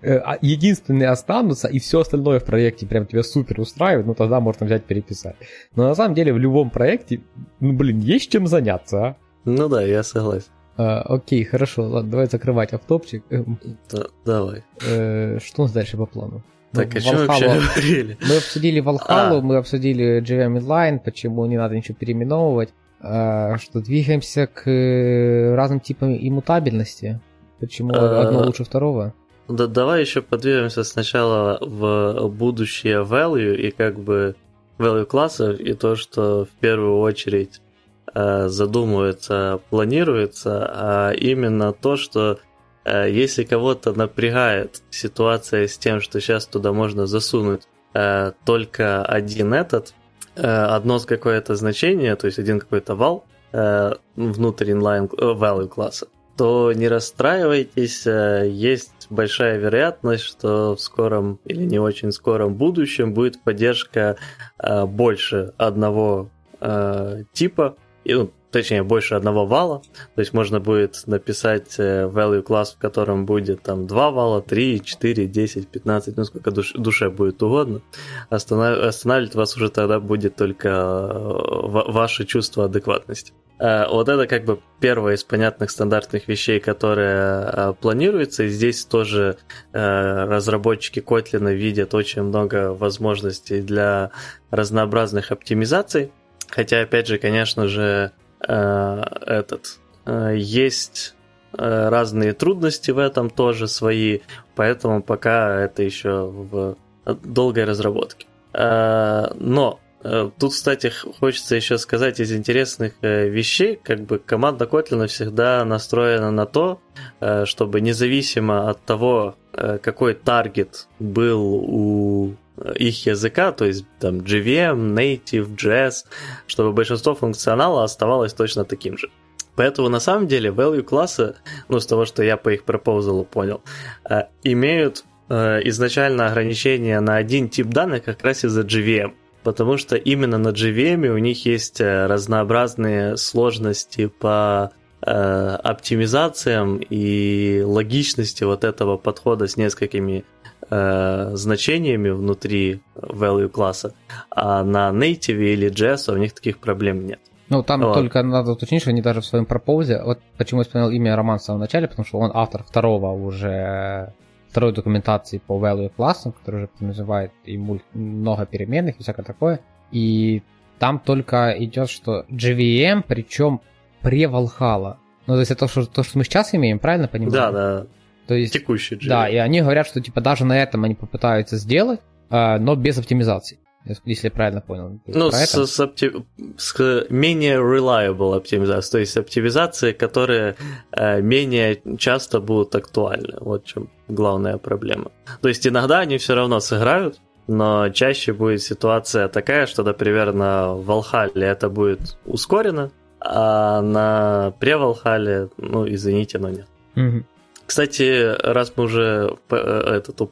Э, а единственные останутся, и все остальное в проекте прям тебя супер устраивает, ну, тогда можно взять переписать. Но на самом деле в любом проекте ну, блин, есть чем заняться, а? Ну да, я согласен. А, окей, хорошо, ладно, давай закрывать автопчик. Эм, да, давай. Э, что у нас дальше по плану? Так, ну, о чем вообще говорили? Мы обсудили Valhalla, а. мы обсудили GVM Inline, почему не надо ничего переименовывать, а, что двигаемся к разным типам иммутабельности. Почему а, одно лучше второго? Да, давай еще подвинемся сначала в будущее value и как бы value классов и то, что в первую очередь э, задумывается, планируется, а именно то, что э, если кого-то напрягает ситуация с тем, что сейчас туда можно засунуть э, только один этот, одно какое-то значение, то есть один какой-то вал внутрь inline value класса, то не расстраивайтесь, э, есть большая вероятность, что в скором или не очень скором будущем будет поддержка э, больше одного э, типа, и, ну, точнее, больше одного вала. То есть можно будет написать value класс, в котором будет там 2 вала, 3, 4, 10, 15, ну сколько душ, душе будет угодно. Останов, останавливать вас уже тогда будет только ваше чувство адекватности. Э, вот это как бы первая из понятных стандартных вещей, которая э, планируется. И здесь тоже э, разработчики Kotlin видят очень много возможностей для разнообразных оптимизаций. Хотя, опять же, конечно же, этот есть разные трудности в этом тоже свои, поэтому пока это еще в долгой разработке. Но Э, тут, кстати, хочется еще сказать из интересных э, вещей, как бы команда Kotlin всегда настроена на то, э, чтобы независимо от того, какой таргет был у их языка, то есть там JVM, Native, JS, чтобы большинство функционала оставалось точно таким же. Поэтому на самом деле value классы, ну с того, что я по их пропозалу понял, имеют изначально ограничение на один тип данных как раз из-за JVM потому что именно на JVM у них есть э, разнообразные сложности по э, оптимизациям и логичности вот этого подхода с несколькими э, значениями внутри value класса, а на native или JS у них таких проблем нет. Ну, там вот. только надо уточнить, что они даже в своем пропозе, вот почему я вспомнил имя Роман в самом начале, потому что он автор второго уже второй документации по value классам, который уже называет и много переменных и всякое такое. И там только идет, что JVM, причем pre-Valhalla. Ну, то есть это то что, то, что мы сейчас имеем, правильно понимаю? Да, да. То есть, Текущий JVM. Да, и они говорят, что типа даже на этом они попытаются сделать, а, но без оптимизации если я правильно понял. Ну, с, с, опти... с менее reliable оптимизацией, то есть оптимизации, которые э, менее часто будут актуальны. Вот в чем главная проблема. То есть иногда они все равно сыграют, но чаще будет ситуация такая, что, например, на Валхале это будет ускорено, а на превалхале, ну, извините, но нет. Угу. Кстати, раз мы уже э, этот,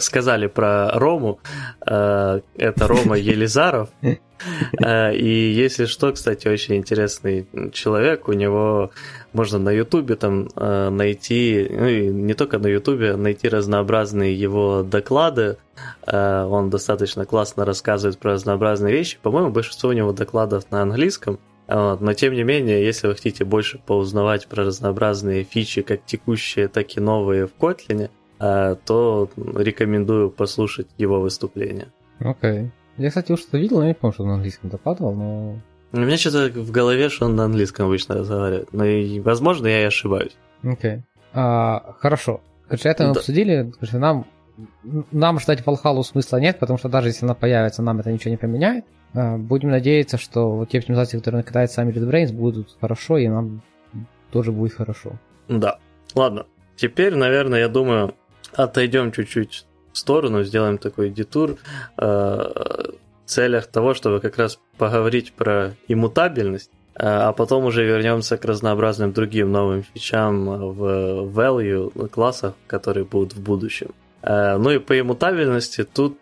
сказали про Рому. Э, это Рома Елизаров. Э, и если что, кстати, очень интересный человек. У него можно на Ютубе там найти, ну и не только на Ютубе, найти разнообразные его доклады. Он достаточно классно рассказывает про разнообразные вещи. По-моему, большинство у него докладов на английском. Но тем не менее, если вы хотите больше поузнавать про разнообразные фичи, как текущие, так и новые в Kotlin, а, то рекомендую послушать его выступление. Окей. Okay. Я, кстати, что-то видел, но я не помню, что он на английском докладывал, но... У меня что-то в голове, что он на английском обычно разговаривает. Но, и, возможно, я и ошибаюсь. Окей. Okay. А, хорошо. Короче, это мы да. обсудили. Короче, нам, нам ждать Valhalla смысла нет, потому что даже если она появится, нам это ничего не поменяет. А, будем надеяться, что вот те оптимизации, которые накидает сами JetBrains, будут хорошо, и нам тоже будет хорошо. Да. Ладно. Теперь, наверное, я думаю, отойдем чуть-чуть в сторону, сделаем такой детур э, в целях того, чтобы как раз поговорить про иммутабельность, э, а потом уже вернемся к разнообразным другим новым фичам в value классах, которые будут в будущем. Э, ну и по иммутабельности тут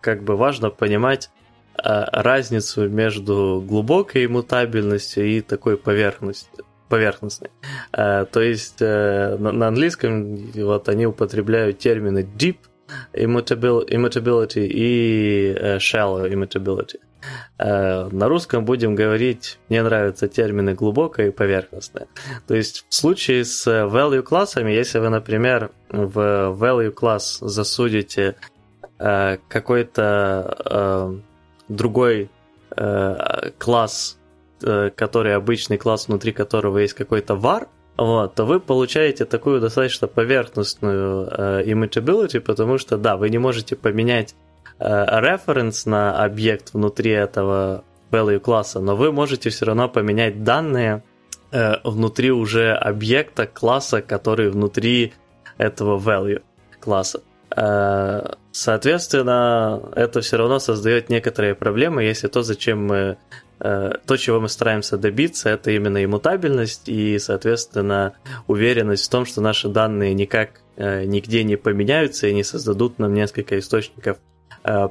как бы важно понимать разницу между глубокой иммутабельностью и такой поверхностью поверхностной. То есть на английском вот они употребляют термины deep immutability и shallow immutability. На русском будем говорить, мне нравятся термины глубокое и поверхностное. То есть в случае с value классами, если вы, например, в value класс засудите какой-то другой класс, который обычный класс, внутри которого есть какой-то var, вот, то вы получаете такую достаточно поверхностную э, immutability, потому что, да, вы не можете поменять э, референс на объект внутри этого value класса, но вы можете все равно поменять данные э, внутри уже объекта класса, который внутри этого value класса. Э, соответственно, это все равно создает некоторые проблемы, если то, зачем мы Э, то, чего мы стараемся добиться, это именно иммутабельность и, соответственно, уверенность в том, что наши данные никак э, нигде не поменяются и не создадут нам несколько источников э,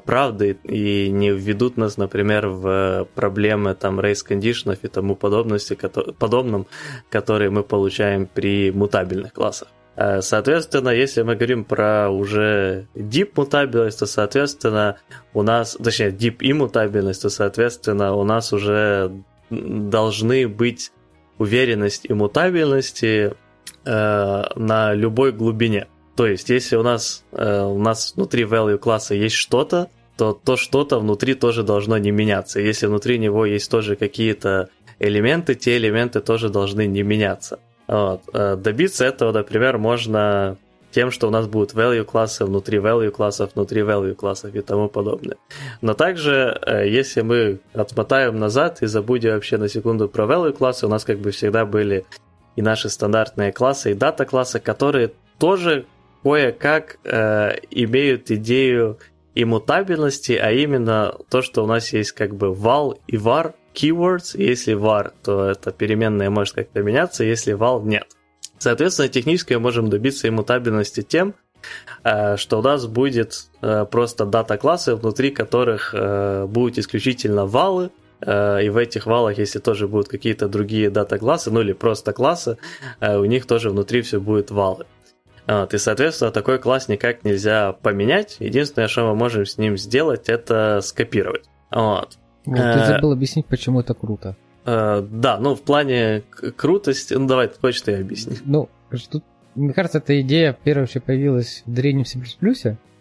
правды и не введут нас, например, в проблемы там race conditions и тому подобности, подобным, которые мы получаем при мутабельных классах. Э, соответственно, если мы говорим про уже deep мутабельность, то, соответственно, у нас, точнее, deep иммутабельность, то, соответственно, у нас уже должны быть уверенность и мутабельности э, на любой глубине. То есть, если у нас, э, у нас внутри value класса есть что-то, то то что-то внутри тоже должно не меняться. Если внутри него есть тоже какие-то элементы, те элементы тоже должны не меняться. Вот. Э, добиться этого, например, можно тем, что у нас будут value классы внутри value классов, внутри value классов и тому подобное. Но также, э, если мы отмотаем назад и забудем вообще на секунду про value классы, у нас как бы всегда были и наши стандартные классы, и дата классы, которые тоже кое-как э, имеют идею иммутабельности, а именно то, что у нас есть как бы val и var, keywords. Если var, то это переменная может как-то меняться, если val нет. Соответственно, технически мы можем добиться иммутабельности тем, э, что у нас будет э, просто дата-классы, внутри которых э, будут исключительно валы, и в этих валах, если тоже будут какие-то другие дата-классы, ну или просто классы, у них тоже внутри все будет валы. Вот, и, соответственно, такой класс никак нельзя поменять. Единственное, что мы можем с ним сделать, это скопировать. Вот. Вот, ты э, забыл объяснить, почему это круто. Э, да, ну в плане крутости, ну давай, хочешь ты объясни. Ну, тут, мне кажется, эта идея вообще появилась в древнем C++,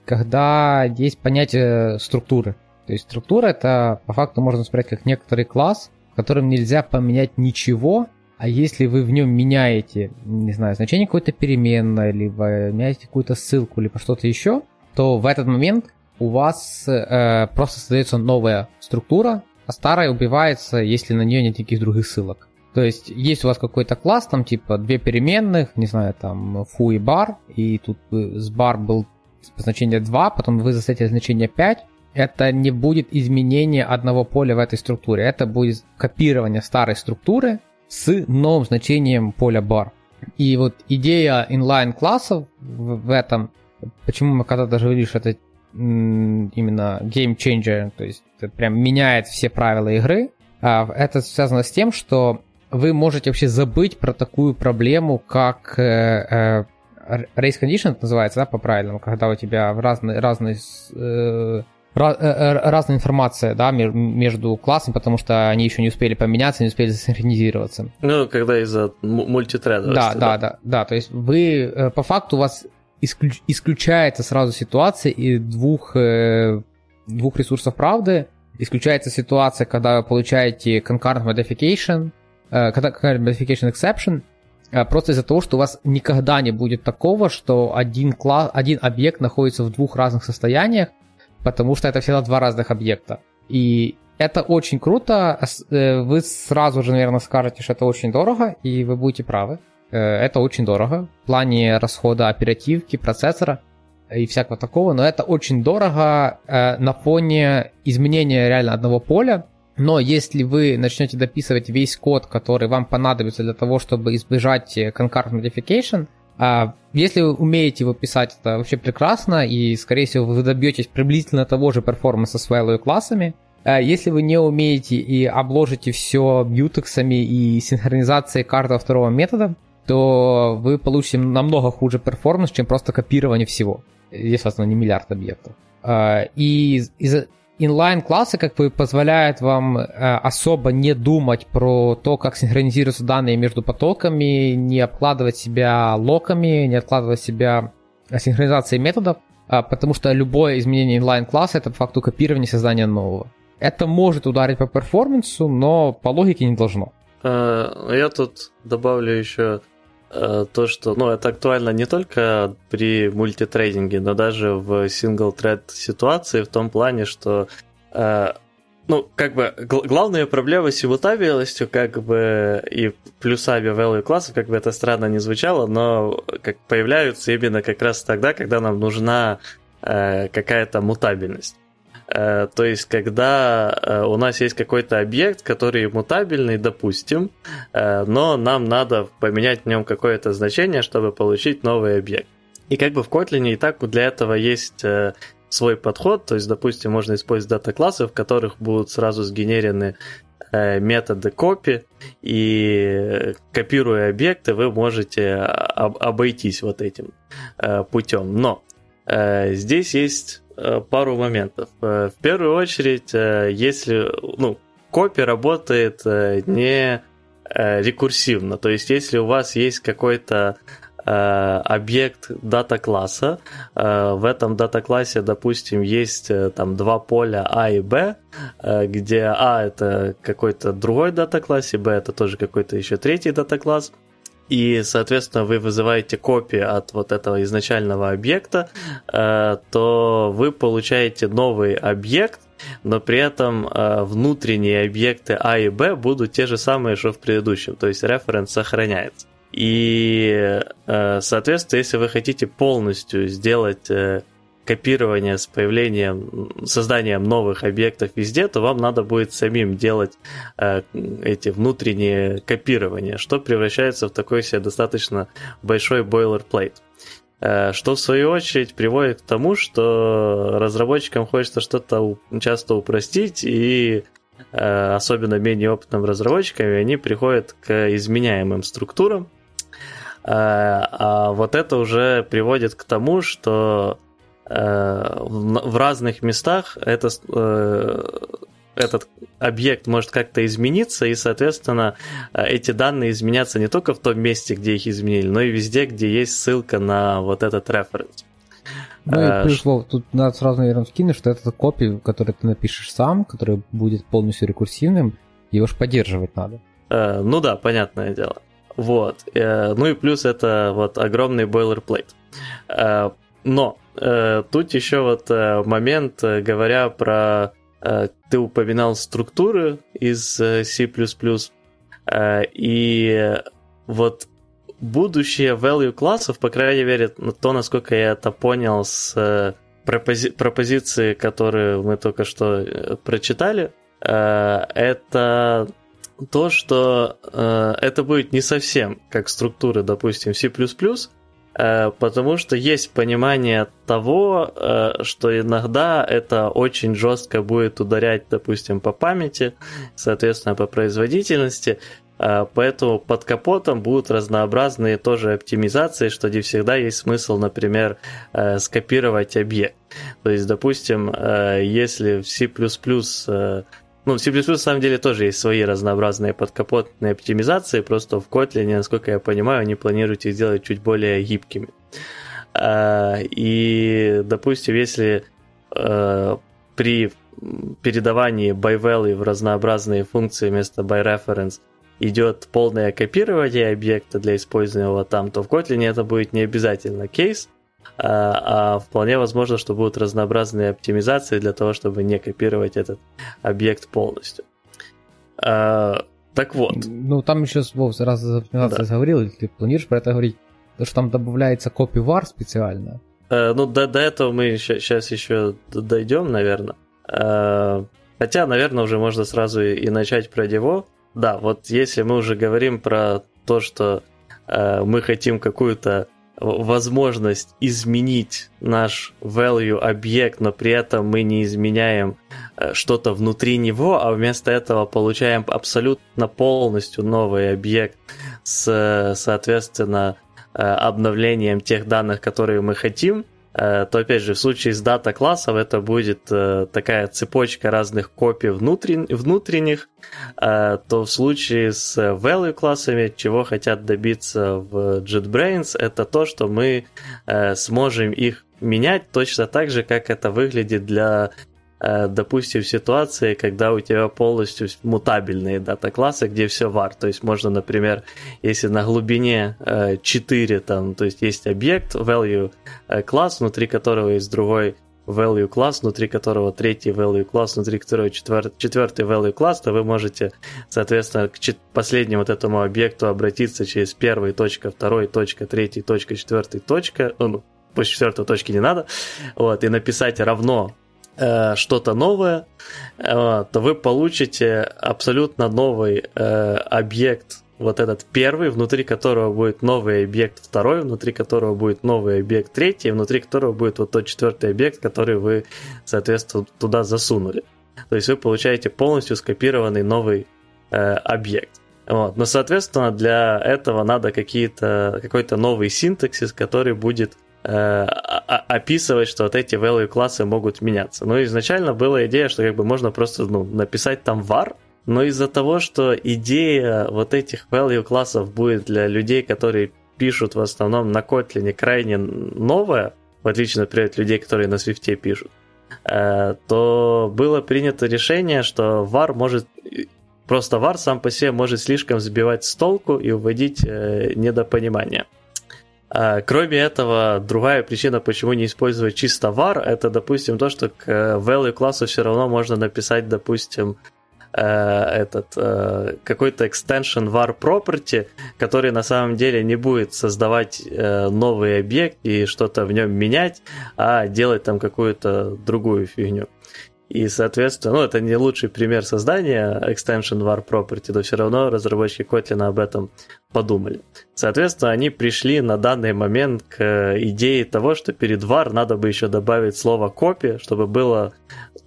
когда есть понятие структуры. То есть структура это по факту можно смотреть как некоторый класс, в котором нельзя поменять ничего, а если вы в нем меняете, не знаю, значение какой-то переменной, либо меняете какую-то ссылку, либо что-то еще, то в этот момент у вас э, просто создается новая структура, а старая убивается, если на нее нет никаких других ссылок. То есть есть у вас какой-то класс, там типа две переменных, не знаю, там фу и бар, и тут с бар был значение 2, потом вы засетили значение 5, это не будет изменение одного поля в этой структуре, это будет копирование старой структуры с новым значением поля бар. И вот идея inline классов в, этом, почему мы когда даже говорили, что это именно game changer, то есть это прям меняет все правила игры. А это связано с тем, что вы можете вообще забыть про такую проблему, как э, э, race condition это называется, да, по-правильному, когда у тебя в разные, разные э, разная информация да, между классами, потому что они еще не успели поменяться, не успели засинхронизироваться. Ну, когда из-за мультитреда. Да, да, да, да. То есть вы по факту у вас исключ, исключается сразу ситуация и двух, э, двух ресурсов правды. Исключается ситуация, когда вы получаете concurrent modification, э, когда concurrent modification exception, э, просто из-за того, что у вас никогда не будет такого, что один, класс, один объект находится в двух разных состояниях, потому что это всегда два разных объекта. И это очень круто. Э, вы сразу же, наверное, скажете, что это очень дорого, и вы будете правы. Э, это очень дорого в плане расхода оперативки, процессора. и всякого такого, но это очень дорого э, на фоне изменения реально одного поля, но если вы начнете дописывать весь код, который вам понадобится для того, чтобы избежать concurrent modification, а если вы умеете его писать, это вообще прекрасно, и, скорее всего, вы добьетесь приблизительно того же перформанса с value классами. А если вы не умеете и обложите все бьютексами и синхронизацией каждого второго метода, то вы получите намного хуже перформанс, чем просто копирование всего. Здесь, возможно, не миллиард объектов. А, и из Inline классы как бы позволяют вам э, особо не думать про то, как синхронизируются данные между потоками, не обкладывать себя локами, не откладывать себя синхронизацией методов, э, потому что любое изменение inline класса это по факту копирование создания нового. Это может ударить по перформансу, но по логике не должно. Э, я тут добавлю еще Э, то, что, ну, это актуально не только при мультитрейдинге, но даже в сингл-тред ситуации в том плане, что э, ну, как бы гл- главная проблема с иммутабельностью, как бы и плюсами value классов, как бы это странно не звучало, но как появляются именно как раз тогда, когда нам нужна э, какая-то мутабельность. Э, то есть, когда э, у нас есть какой-то объект, который мутабельный, допустим, э, но нам надо поменять в нем какое-то значение, чтобы получить новый объект. И как бы в Kotlin и так для этого есть свой подход, то есть, допустим, можно использовать дата-классы, в которых будут сразу сгенерены методы копи, и копируя объекты, вы можете обойтись вот этим путем. Но здесь есть пару моментов. Э, в первую очередь, э, если ну, копи работает не рекурсивно, то есть если у вас есть какой-то объект дата-класса. В этом дата-классе, допустим, есть там два поля А и Б, где А это какой-то другой дата-класс, и Б это тоже какой-то еще третий дата-класс и, соответственно, вы вызываете копии от вот этого изначального объекта, э, то вы получаете новый объект, но при этом э, внутренние объекты А и Б будут те же самые, что в предыдущем, то есть референс сохраняется. И, э, соответственно, если вы хотите полностью сделать копирования с появлением, созданием новых объектов везде, то вам надо будет самим делать э, эти внутренние копирования, что превращается в такой себе достаточно большой boilerplate. Э, что в свою очередь приводит к тому, что разработчикам хочется что-то часто упростить, и э, особенно менее опытным разработчикам, они приходят к изменяемым структурам, э, а вот это уже приводит к тому, что в разных местах это, э, этот объект может как-то измениться, и, соответственно, э, эти данные изменятся не только в том месте, где их изменили, но и везде, где есть ссылка на вот этот референс. Ну и пришло, тут надо сразу, наверное, вкинуть, что это копия, который ты напишешь сам, который будет полностью рекурсивным, его же поддерживать надо. Ну да, понятное дело. Вот. Ну и плюс это вот огромный boilerplate. Но э, тут еще вот э, момент, э, говоря про... Э, ты упоминал структуры из э, C++, э, и вот будущее value классов, по крайней мере, то, насколько я это понял с э, пропози- пропозиции, которые мы только что э, прочитали, э, это то, что э, это будет не совсем как структуры, допустим, C++, Э, потому что есть понимание того, э, что иногда это очень жестко будет ударять, допустим, по памяти, соответственно, по производительности, э, Поэтому под капотом будут разнообразные тоже оптимизации, что не всегда есть смысл, например, скопировать объект. То есть, допустим, если в C++ ну, в C++ на самом деле тоже есть свои разнообразные подкапотные оптимизации, просто в Kotlin, насколько я понимаю, они планируют их сделать чуть более гибкими. А, и, допустим, если а, при передавании by value в разнообразные функции вместо by reference идет полное копирование объекта для использования его там, то в Kotlin это будет не обязательно кейс, а, а вполне возможно, что будут разнообразные оптимизации для того, чтобы не копировать этот объект полностью. А, так вот. Ну, там еще, Вов, раз за оптимизацией да. говорил, или ты планируешь про это говорить, то, что там добавляется var специально, Э, ну, до, до этого мы сейчас еще дойдем, наверное. Э, хотя, наверное, уже можно сразу и, и начать про него. Да, вот если мы уже говорим про то, что э, мы хотим какую-то возможность изменить наш value объект, но при этом мы не изменяем э, что-то внутри него, а вместо этого получаем абсолютно полностью новый объект с, соответственно, э, обновлением тех данных, которые мы хотим, Э, то опять же в случае с дата классов это будет э, такая цепочка разных копий внутрен, внутренних, э, то в случае с value классами, чего хотят добиться в JetBrains, это то, что мы сможем их менять точно так же, как это выглядит для Э, допустим, ситуации, когда у тебя полностью мутабельные дата-классы, где все var. То есть можно, например, если на глубине 4, э, там, то есть есть объект, value э, класс, внутри которого есть другой value класс, внутри которого третий value класс, внутри которого четвер- четвертый value класс, то вы можете, соответственно, к последнему вот этому объекту обратиться через первый точка, второй точка, третий точка, четвертый точка, ну, после четвертой точки не надо, вот, и написать равно э, что-то новое, э, то вы получите абсолютно новый э, объект, вот этот первый, внутри которого будет новый объект второй, внутри которого будет новый объект третий, внутри которого будет вот тот четвертый объект, который вы, соответственно, туда засунули. То есть вы получаете полностью скопированный новый э, объект. Вот. Но, соответственно, для этого надо какие-то, какой-то новый синтаксис, который будет Э, описывать, что вот эти value классы могут меняться. Но изначально была идея, что как бы можно просто ну, написать там var, но из-за того, что идея вот этих value классов будет для людей, которые пишут в основном на Kotlin крайне новая, в отличие, например, от людей, которые на Swift пишут, э, то было принято решение, что var может просто var сам по себе может слишком сбивать с толку и уводить э, недопонимание. А, кроме этого, другая причина, почему не использовать чисто var, это, допустим, то, что к э, value классу все равно можно написать, допустим, э, этот э, какой-то extension var property, который на самом деле не будет создавать новый объект и что-то в нем менять, а делать там какую-то другую фигню. И, соответственно, ну, это не лучший пример создания extension var property, но все равно разработчики Kotlin об этом подумали. Соответственно, они пришли на данный момент к идее того, что перед var надо бы еще добавить слово copy, чтобы было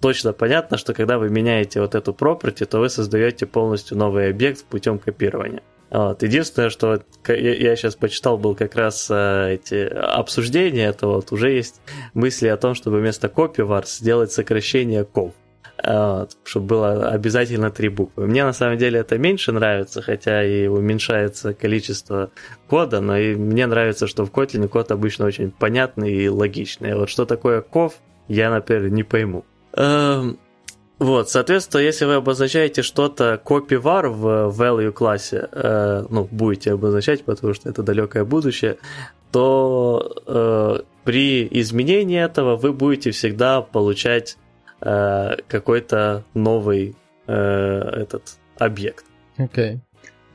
точно понятно, что когда вы меняете вот эту property, то вы создаете полностью новый объект путем копирования. Вот. Единственное, что я, сейчас почитал, был как раз э, эти обсуждения этого, вот, уже есть мысли о том, чтобы вместо copyvar сделать сокращение cov. Вот, чтобы было обязательно три буквы. Мне на самом деле это меньше нравится, хотя и уменьшается количество кода, но и мне нравится, что в Kotlin код обычно очень понятный и логичный. Вот что такое cov, я, например, не пойму. Эм, вот, соответственно, если вы обозначаете что-то copy-var в value классе, э, ну, будете обозначать, потому что это далекое будущее, то э, при изменении этого вы будете всегда получать э, какой-то новый э, этот объект. Окей.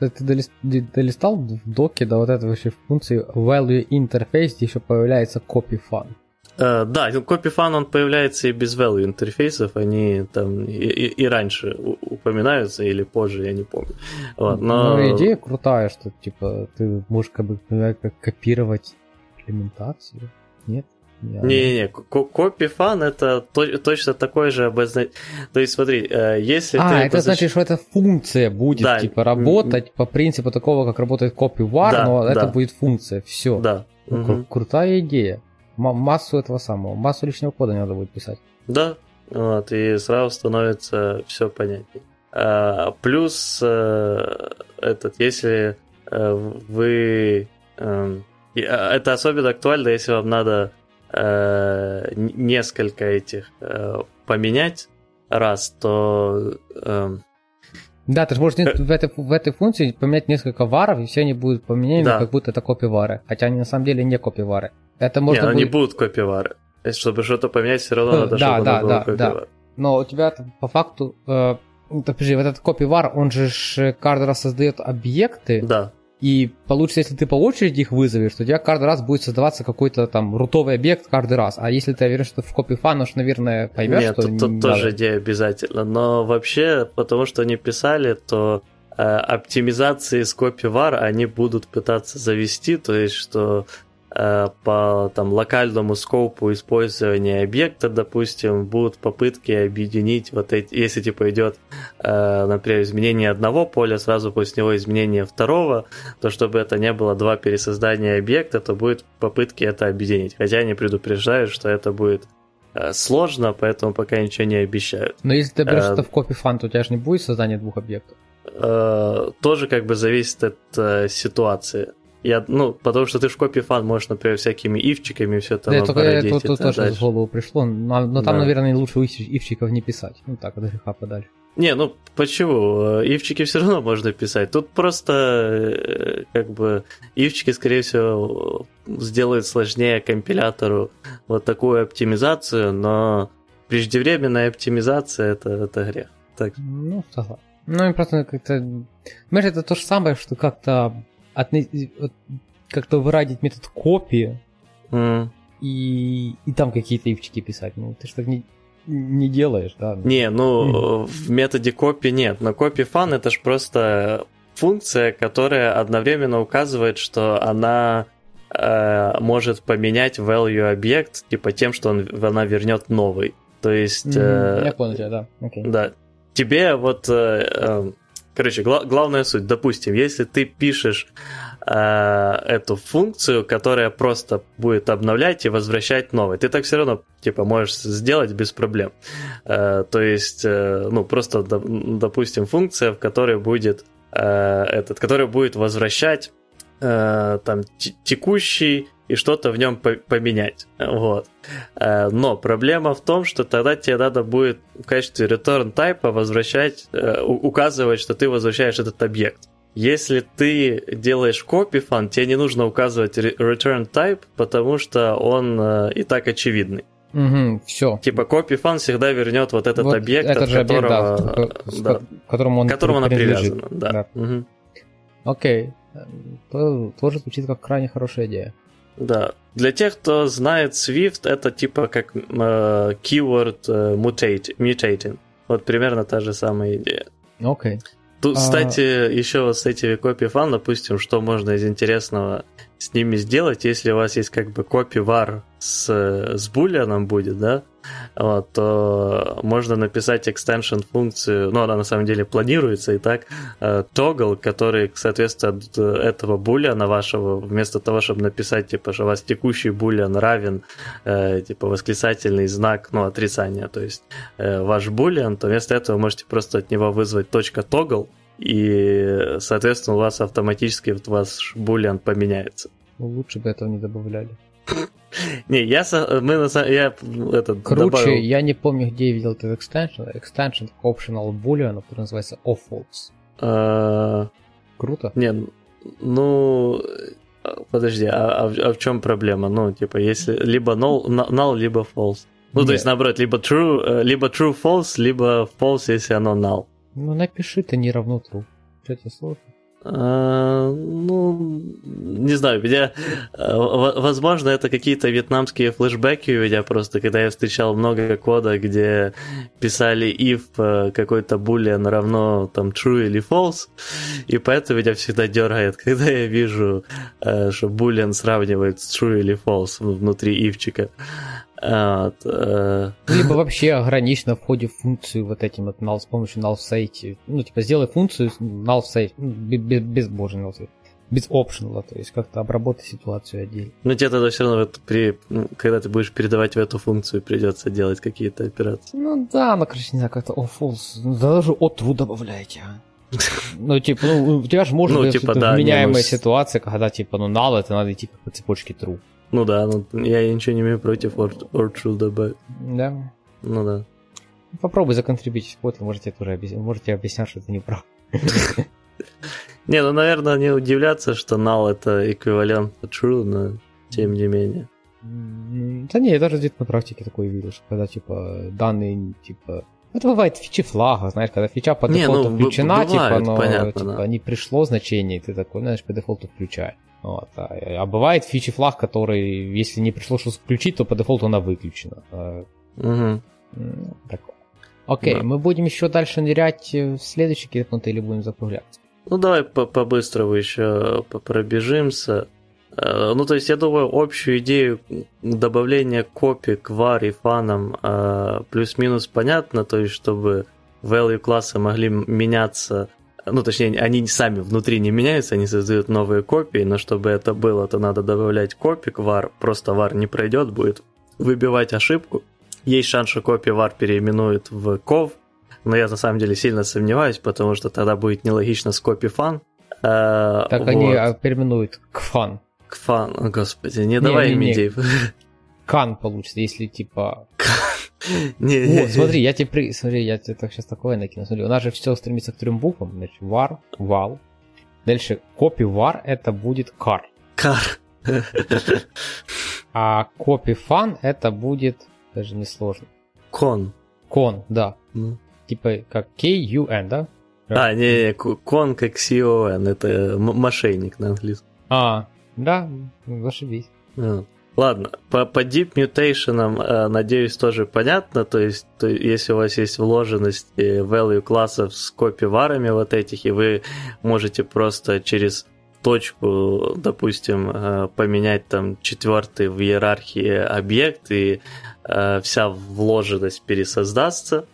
Okay. Ты долистал в доке до вот этой вообще функции value interface, где еще появляется copy fun. Uh, да, CopyFun он появляется и без value интерфейсов, они там и, и, и раньше упоминаются или позже, я не помню. Вот, но... Ну, идея крутая, что типа ты можешь как бы как копировать имплементацию, нет? Не-не-не, CopyFun это то, точно такой же обозначение. То есть смотри, э, если а, ты... это обознач... значит, что эта функция будет да. типа работать по принципу такого, как работает CopyWar, да, но да. это будет функция, все. Да. Угу. Крутая идея массу этого самого, массу личного кода не надо будет писать. Да, вот, и сразу становится все понятнее. А, плюс а, этот, если а, вы... А, это особенно актуально, если вам надо а, несколько этих а, поменять раз, то... А, да, ты же можешь в этой, в этой функции поменять несколько варов, и все они будут поменены, да. как будто это копи вары. Хотя они на самом деле не копи вары. Это можно не, будет... они будут копивары. Чтобы что-то поменять, все равно надо, да, чтобы да, было да, копивар. Да. Но у тебя по факту, э, подожди, вот этот копивар, он же каждый раз создает объекты. Да. И получится, если ты по очереди их вызовешь, то у тебя каждый раз будет создаваться какой-то там рутовый объект каждый раз. А если ты веришь, что в копи фан, уж, наверное, поймешь, Нет, что тут, тут тоже идея обязательно. Но вообще, потому что они писали, то э, оптимизации с CopyVar они будут пытаться завести, то есть что Э, по там, локальному скопу использования объекта, допустим, будут попытки объединить вот эти, если типа идет, э, например, изменение одного поля, сразу после него изменение второго, то чтобы это не было два пересоздания объекта, то будет попытки это объединить. Хотя они предупреждают, что это будет э, сложно, поэтому пока ничего не обещают. Но если ты берешь это в копи фан, то у тебя же не будет создания двух объектов. Тоже как бы зависит от ситуации. Я, ну, потому что ты в копии фан можешь, например, всякими ивчиками все это Да, только это тут тоже в голову пришло, но, но там, да. наверное, лучше ивчиков не писать. Ну так, от греха подальше. Не, ну почему? Ивчики все равно можно писать. Тут просто э, как бы ивчики, скорее всего, сделают сложнее компилятору вот такую оптимизацию, но преждевременная оптимизация это, это грех. Так. Ну, согласен. Ну, и просто как-то... Знаешь, это то же самое, что как-то. Как-то вырадить метод копии mm. и, и там какие-то ивчики писать. Ну, ты же так не, не делаешь, да? Не, ну, в методе копии нет. Но копи фан это же просто функция, которая одновременно указывает, что она э, может поменять value объект, типа тем, что он, она вернет новый. То есть... Mm-hmm. Я понял тебя, да. Okay. Да. Тебе вот э, э, Короче, гла- главная суть. Допустим, если ты пишешь э, эту функцию, которая просто будет обновлять и возвращать новый, ты так все равно типа можешь сделать без проблем. Э, то есть, э, ну просто, допустим, функция, в которой будет э, этот, которая будет возвращать э, там текущий и что-то в нем поменять. Вот. Э, но проблема в том, что тогда тебе надо будет в качестве return type возвращать, э, указывать, что ты возвращаешь этот объект. Если ты делаешь copy фан, тебе не нужно указывать return type, потому что он э, и так очевидный. Угу, все. Типа copy фан всегда вернет вот этот вот объект, этот от которого, объект, да, да, к которому он, которому она привязана. Да. да. Угу. Окей. То, тоже звучит как крайне хорошая идея. Да. Для тех, кто знает Swift, это типа как э, keyword э, mutate, mutating. Вот примерно та же самая идея. Окей. Okay. Тут, а... кстати, еще вот с этими копии фан, допустим, что можно из интересного с ними сделать, если у вас есть как бы копи var с, с булианом будет, да, вот, то можно написать extension функцию, ну, она на самом деле планируется и так, э, toggle, который, соответственно, от этого булиана вашего, вместо того, чтобы написать, типа, что у вас текущий булиан равен, э, типа, восклицательный знак, ну, отрицания, то есть э, ваш булиан, то вместо этого можете просто от него вызвать точка .toggle, и, соответственно, у вас автоматически вот ваш булиан поменяется. Лучше бы этого не добавляли. Не, я, мы на я этот Круче, добавил... я не помню, где я видел этот extension. Extension optional boolean, который называется offloads. А... Круто. Не, ну, подожди, а, а, а в чем проблема? Ну, типа, если либо null, null либо false. Ну, Нет. то есть, наоборот, либо true, э, либо true false, либо false, если оно null. Ну, напиши, ты не равно true. Что тебе сложно? А, ну, не знаю, меня, э, возможно, это какие-то вьетнамские флешбеки у меня просто, когда я встречал много кода, где писали if э, какой-то boolean равно там true или false, и поэтому меня всегда дергает, когда я вижу, э, что boolean сравнивает с true или false внутри ивчика. Вот, э... Либо вообще ограничено в ходе функцию вот этим вот null с помощью null save. Ну, типа, сделай функцию null ну, без, без божий null save. Без optional, то есть как-то обработать ситуацию отдельно. Ну, тебе тогда все равно, при, ну, когда ты будешь передавать в эту функцию, придется делать какие-то операции. Ну да, ну, короче, не знаю, как-то о, false. Ну, даже от true добавляйте, а. Ну, типа, ну, у тебя же может ну, быть типа, да, вменяемая ну, ситуация, когда, типа, ну, null, это надо идти как по цепочке true. Ну да, ну, я ничего не имею против or, or true добавить. Да. Ну да. Попробуй законтрибьютить код, можете тоже объяснять, можете объяснять, что это не прав. Не, ну, наверное, не удивляться, что null это эквивалент true, но тем не менее. Да не, я даже где-то на практике такое видел, что когда, типа, данные, типа, Это бывает фичи флага, знаешь, когда фича по дефолту не, ну, включена, бывает, типа, но понятно, типа, да. не пришло значение, ты такой, знаешь, по дефолту включай. Вот, а, а бывает фичи флаг, который, если не пришло что включить, то по дефолту она выключена. Угу. Такое. Окей, да. мы будем еще дальше нырять в следующий кирпнутый или будем закругляться? Ну, давай по-быстрому еще пробежимся. Э, ну, то есть, я думаю, общую идею добавления копий к var и фанам э, плюс-минус понятно, то есть, чтобы value классы могли меняться, ну, точнее, они сами внутри не меняются, они создают новые копии, но чтобы это было, то надо добавлять копии к var, просто var не пройдет, будет выбивать ошибку. Есть шанс, что копия var переименует в cov, но я на самом деле сильно сомневаюсь, потому что тогда будет нелогично с копи фан. Э, так вот. они переименуют к фан. Кфан, о господи, не, давай им идей. Кан получится, если типа... Не, не, смотри, я тебе при... смотри, я тебе сейчас такое накину. Смотри, у нас же все стремится к трем буквам. Значит, var, val. Дальше копи var это будет car. Car. А копи fun это будет даже не сложно. Кон. Кон, да. Mm. Типа как K-U-N, да? А, не, не, кон как C-O-N, это мошенник на английском. А, да, зашибись. А. Ладно, по, по Deep Mutation, э, надеюсь, тоже понятно. То есть, то, если у вас есть вложенность value классов с копиварами вот этих, и вы можете просто через точку, допустим, э, поменять там четвертый в иерархии объект, и э, вся вложенность пересоздастся.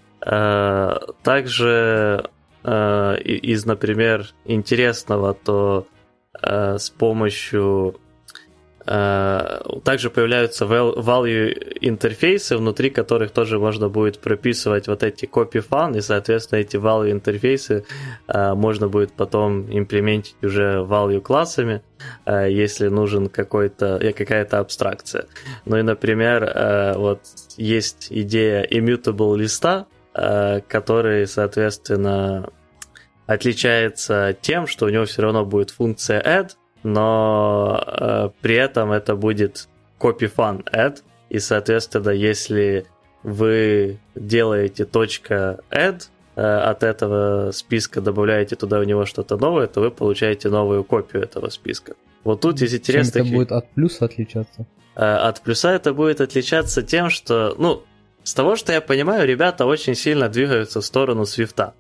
Также из, например, интересного, то с помощью также появляются value интерфейсы, внутри которых тоже можно будет прописывать вот эти copy fun, и, соответственно, эти value интерфейсы э, можно будет потом имплементить уже value классами, если нужен какой-то, какая-то абстракция. Ну и, например, вот есть идея immutable листа, который, соответственно, отличается тем, что у него все равно будет функция add, но э, при этом это будет copy fun add, и, соответственно, если вы делаете .add, э, от этого списка добавляете туда у него что-то новое, то вы получаете новую копию этого списка. Вот тут есть интересно... Чем это будет от плюса отличаться? Э, от плюса это будет отличаться тем, что, ну, с того, что я понимаю, ребята очень сильно двигаются в сторону свифта.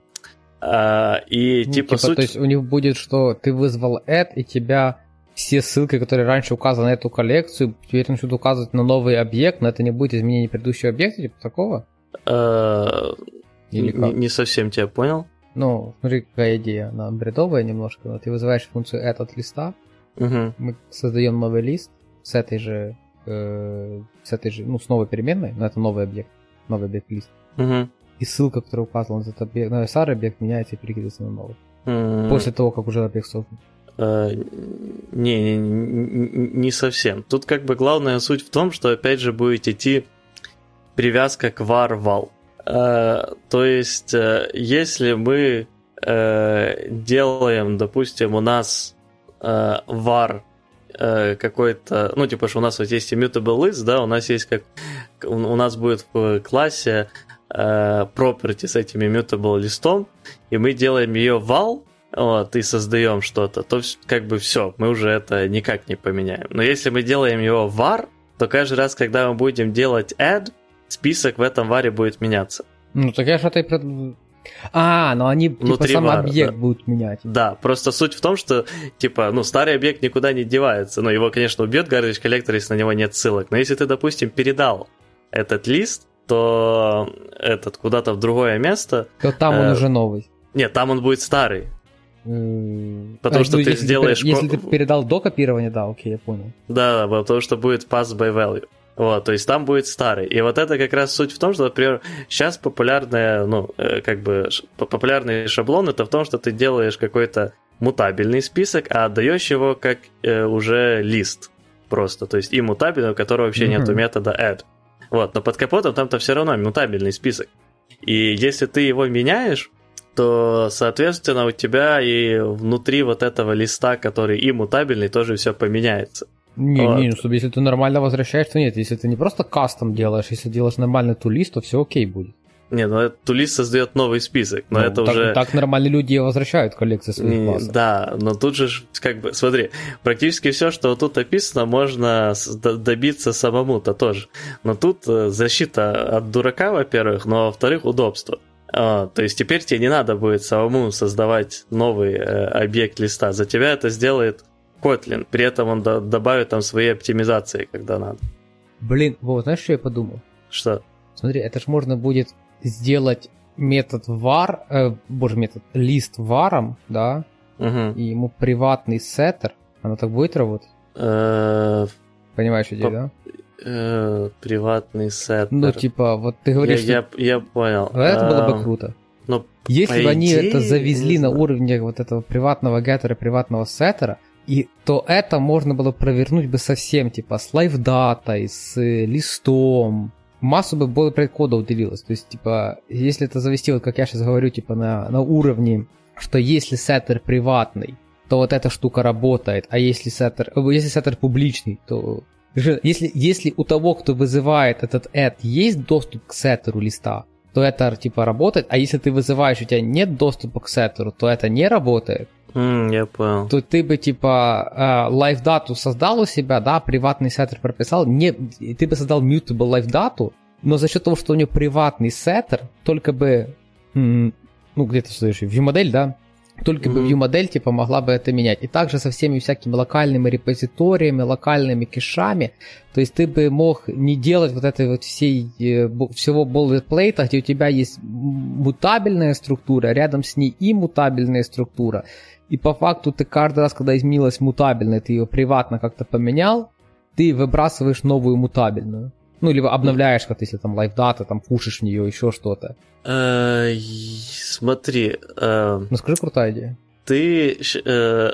А, и ну, типа, типа суть... То есть у них будет, что ты вызвал add, и тебя все ссылки, которые раньше указаны на эту коллекцию, теперь начнут указывать на новый объект, но это не будет изменение предыдущего объекта, типа такого? А, Или как? Не совсем тебя понял. Ну, смотри, какая идея, она бредовая немножко. Но ты вызываешь функцию add от листа, угу. мы создаем новый лист с этой же, э, с этой же, ну, с новой переменной, но это новый объект, новый объект лист. Угу и ссылка, которая указана на этот объект, на старый объект меняется и перекидывается на новый. Mm. После того, как уже объект создан. Uh, не, не, не, не совсем. Тут как бы главная суть в том, что опять же будет идти привязка к val. Uh, то есть, uh, если мы делаем, допустим, у нас var какой-то, ну, типа, что у нас вот есть immutable list, да, у нас есть как, у нас будет в классе э, property с этим immutable листом, и мы делаем ее val, вот, и создаем что-то, то как бы все, мы уже это никак не поменяем. Но если мы делаем его var, то каждый раз, когда мы будем делать add, список в этом варе будет меняться. Ну, так я же это и а, но они типа Внутри сам вара, объект да. будут менять. Да, просто суть в том, что типа, ну, старый объект никуда не девается. Ну, его, конечно, убьет garbage коллектор, если на него нет ссылок. Но если ты, допустим, передал этот лист, то этот куда-то в другое место. То там он э, уже новый. Нет, там он будет старый. Потому а, что ну, ты сделаешь... Ты, если ты передал до копирования, да, окей, я понял. Да, потому что будет pass by value. Вот, то есть там будет старый. И вот это как раз суть в том, что, например, сейчас популярная, ну, э, как бы популярный шаблон это в том, что ты делаешь какой-то мутабельный список, а отдаешь его как э, уже лист просто. То есть и мутабельный, у которого вообще mm-hmm. нету метода add. Вот, но под капотом там-то все равно мутабельный список. И если ты его меняешь, то, соответственно, у тебя и внутри вот этого листа, который и мутабельный, тоже все поменяется. Не, вот. не, ну, если ты нормально возвращаешь, то нет. Если ты не просто кастом делаешь, если делаешь нормально ту лист, то все окей будет. Не, ну тулист создает новый список, но ну, это так, уже... Так нормальные люди возвращают коллекции своих классов. Да, но тут же, как бы, смотри, практически все, что тут описано, можно добиться самому-то тоже. Но тут э, защита от дурака, во-первых, но во-вторых, удобство. А, то есть теперь тебе не надо будет самому создавать новый э, объект листа. За тебя это сделает Kotlin. При этом он до- добавит там свои оптимизации, когда надо. Блин, вот, знаешь, что я подумал? Что? Смотри, это ж можно будет сделать метод var, э, боже, метод лист варом, да, угу. и ему приватный сеттер, оно так будет работать? Э, Понимаешь идею, да? Э, приватный сеттер. Ну, типа, вот ты говоришь, я, что... я, я понял. Это было бы круто. Ну, Если бы они это завезли на уровне вот этого приватного геттера, приватного сеттера, и то это можно было провернуть бы совсем, типа, с лайфдатой, с листом, массу бы бойлерплейт-кода уделилось. То есть, типа, если это завести, вот как я сейчас говорю, типа, на, на уровне, что если сеттер приватный, то вот эта штука работает, а если сеттер, э, если сеттер публичный, то если, если у того, кто вызывает этот add, есть доступ к сеттеру листа, то это типа работает, а если ты вызываешь, у тебя нет доступа к сеттеру, то это не работает. Mm, я понял. То ты бы типа live дату создал у себя, да, приватный сеттер прописал, не, ты бы создал mutable live дату, но за счет того, что у него приватный сеттер, только бы, ну где-то что в view-модель, да, только mm-hmm. бы view-модель типа могла бы это менять. И также со всеми всякими локальными репозиториями, локальными кешами. То есть ты бы мог не делать вот этой вот всей, э, всего boilerplate, где у тебя есть мутабельная структура, рядом с ней и мутабельная структура. И по факту ты каждый раз, когда изменилась мутабельная, ты ее приватно как-то поменял, ты выбрасываешь новую мутабельную. Ну, либо обновляешь, как если там лайфдата, там пушишь в нее, еще что-то. Э, смотри. Э, ну, скажи, крутая идея. Ты... Э,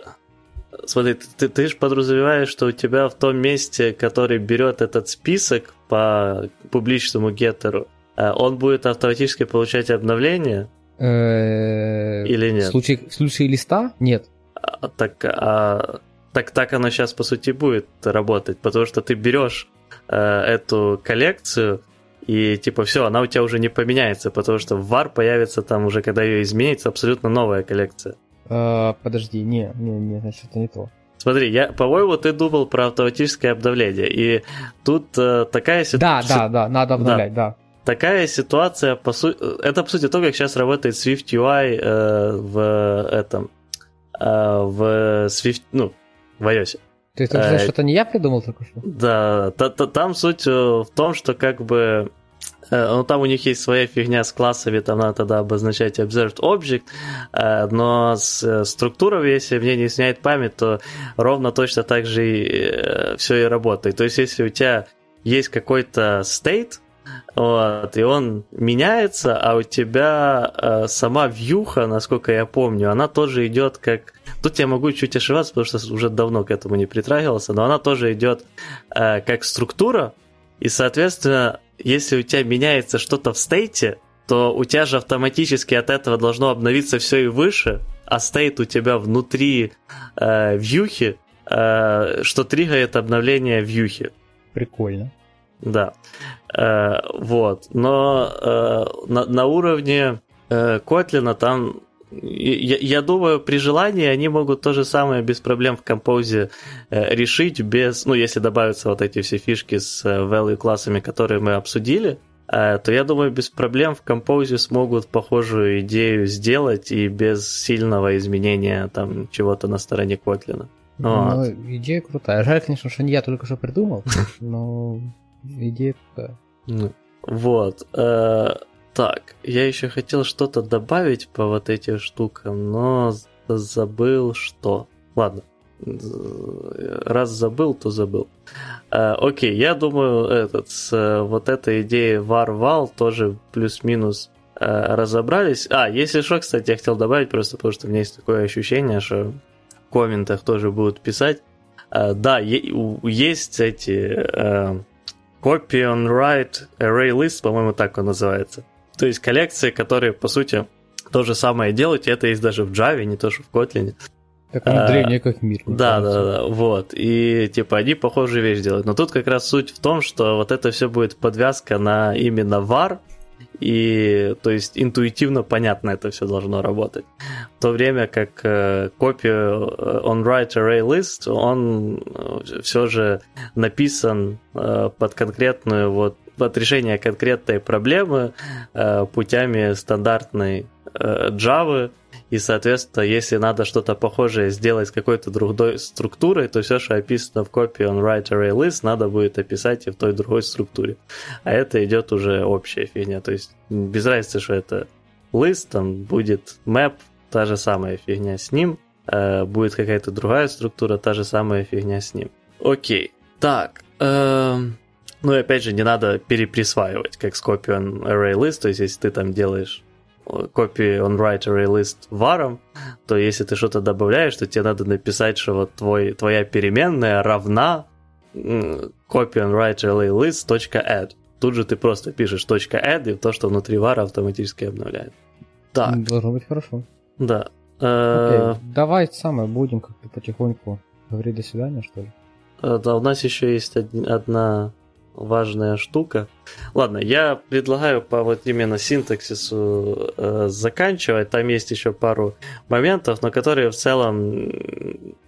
смотри, ты, ты же подразумеваешь, что у тебя в том месте, который берет этот список по публичному геттеру, он будет автоматически получать обновления? Или нет? В случае, в случае листа нет. А, так, а, так, так оно сейчас, по сути, будет работать, потому что ты берешь э, эту коллекцию, и типа все, она у тебя уже не поменяется, потому что в VAR появится там уже, когда ее изменится, абсолютно новая коллекция. Э, подожди, не, не, не, значит, это не то. Смотри, я, по-моему, ты думал про автоматическое обновление, и тут э, такая ситуация... Да, да, да, надо обновлять, да. да такая ситуация, по сути, это по сути то, как сейчас работает Swift UI э, в этом, э, в Swift, ну, в iOS. То есть, э, что-то не я придумал только что? Да, та, та, там суть э, в том, что как бы э, ну, там у них есть своя фигня с классами, там надо тогда обозначать observed object, э, но с структурой, если мне не изменяет память, то ровно точно так же и все и работает. То есть, если у тебя есть какой-то state, вот, и он меняется, а у тебя э, сама вьюха, насколько я помню, она тоже идет как... Тут я могу чуть ошибаться, потому что уже давно к этому не притрагивался, но она тоже идет э, как структура, и, соответственно, если у тебя меняется что-то в стейте, то у тебя же автоматически от этого должно обновиться все и выше, а стейт у тебя внутри э, вьюхи, э, что триггает обновление вьюхи. Прикольно. Да. Э, вот. Но э, на, на уровне э, Котлина там я, я думаю, при желании они могут то же самое без проблем в композе э, решить, без, ну, если добавятся вот эти все фишки с э, value классами, которые мы обсудили, э, то я думаю, без проблем в композе смогут похожую идею сделать и без сильного изменения там чего-то на стороне Котлина. Вот. Ну, идея крутая. Жаль, конечно, что не я только что придумал, но такая. Ну, вот. Э, так, я еще хотел что-то добавить по вот этим штукам, но забыл что. Ладно. Раз забыл, то забыл. Э, окей, я думаю, этот, с вот этой идеей var тоже плюс-минус э, разобрались. А, если что, кстати, я хотел добавить, просто потому что у меня есть такое ощущение, что в комментах тоже будут писать. Э, да, есть эти Copy on Write Array List, по-моему, так он называется. То есть коллекции, которые, по сути, то же самое делают, и это есть даже в Java, не то, что в Kotlin. Они а, древние, как мир. Да, да, да, вот. И типа они похожую вещь делают. Но тут как раз суть в том, что вот это все будет подвязка на именно var, и то есть интуитивно понятно это все должно работать. В то время как э, копия э, on-write array list, он э, все же написан э, под конкретную вот под решение конкретной проблемы э, путями стандартной э, Java, и, соответственно, если надо что-то похожее сделать с какой-то другой структурой, то все, что описано в копии on write array list, надо будет описать и в той другой структуре. А это идет уже общая фигня. То есть без разницы, что это list, там будет map, та же самая фигня с ним, э, будет какая-то другая структура, та же самая фигня с ним. Окей. Так. Э, ну и опять же, не надо переприсваивать, как с copy on array list, то есть если ты там делаешь копии on write array list varом, то если ты что-то добавляешь, то тебе надо написать, что вот твой, твоя переменная равна copy on write array list .add. Тут же ты просто пишешь .add, и то, что внутри вара автоматически обновляет. Так. Должно быть хорошо. Да. Окей, э, давай самое будем как-то потихоньку говорить до свидания, что ли? Э, да, у нас еще есть одна важная штука. Ладно, я предлагаю по вот именно синтаксису э, заканчивать. Там есть еще пару моментов, но которые в целом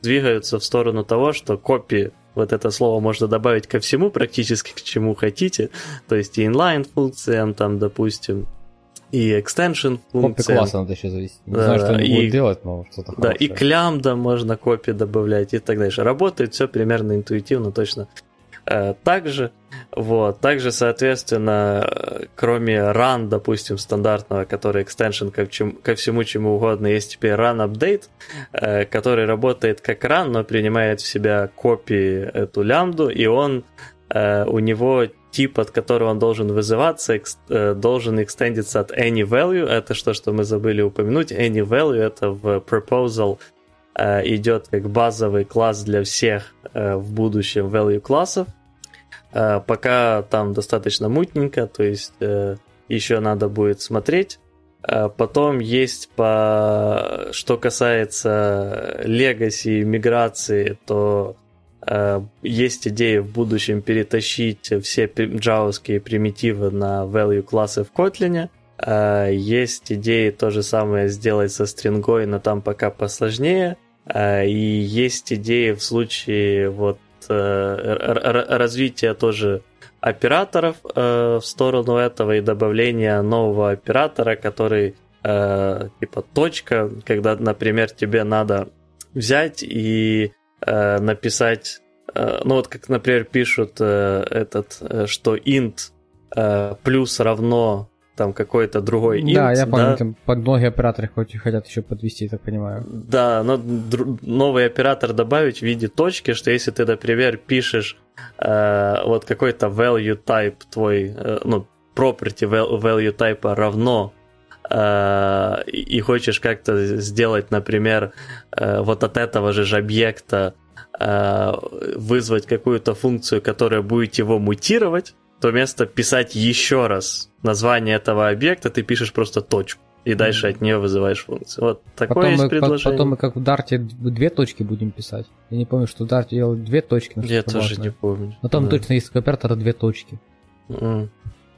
двигаются в сторону того, что копии вот это слово можно добавить ко всему практически, к чему хотите. То есть и inline функциям, там, допустим, и extension функции. Копи класса надо еще завести. Не да, знаю, что они и, будут делать, но что-то Да, хорошее. и к лямбда можно копии добавлять и так дальше. Работает все примерно интуитивно, точно также. Вот. Также, соответственно, кроме run, допустим, стандартного, который extension ко, ко всему чему угодно, есть теперь run update, э, который работает как run, но принимает в себя копии эту лямбду, и он э, у него тип, от которого он должен вызываться, должен экстендиться от any value. Это что, что мы забыли упомянуть. Any value это в proposal идет как базовый класс для всех в будущем value классов. Э, пока там достаточно мутненько, то есть э, еще надо будет смотреть. Э, потом есть по... Что касается легаси миграции, то есть идея в будущем перетащить все джавовские примитивы на value классы в Kotlin. Есть идеи то же самое сделать со стрингой, но там пока посложнее. И есть идеи в случае вот Э, развитие тоже операторов э, в сторону этого и добавления нового оператора, который э, типа точка, когда, например, тебе надо взять и написать, ну вот как, например, пишут этот, что int плюс равно там какой-то другой int. Да, я понял, да? там под многие операторы хотят еще подвести, я так понимаю. Да, но новый оператор добавить в виде точки, что если ты, например, пишешь э, вот какой-то value type твой, э, ну, property value type равно э, и хочешь как-то сделать, например, э, вот от этого же объекта э, вызвать какую-то функцию, которая будет его мутировать, то вместо писать еще раз название этого объекта, ты пишешь просто точку. И дальше mm-hmm. от нее вызываешь функцию. Вот такое потом есть мы, предложение. Потом мы как в Дарте две точки будем писать. Я не помню, что в Дарте делал две точки. Я тоже важное. не помню. Но там да. точно есть оператора две точки. Mm.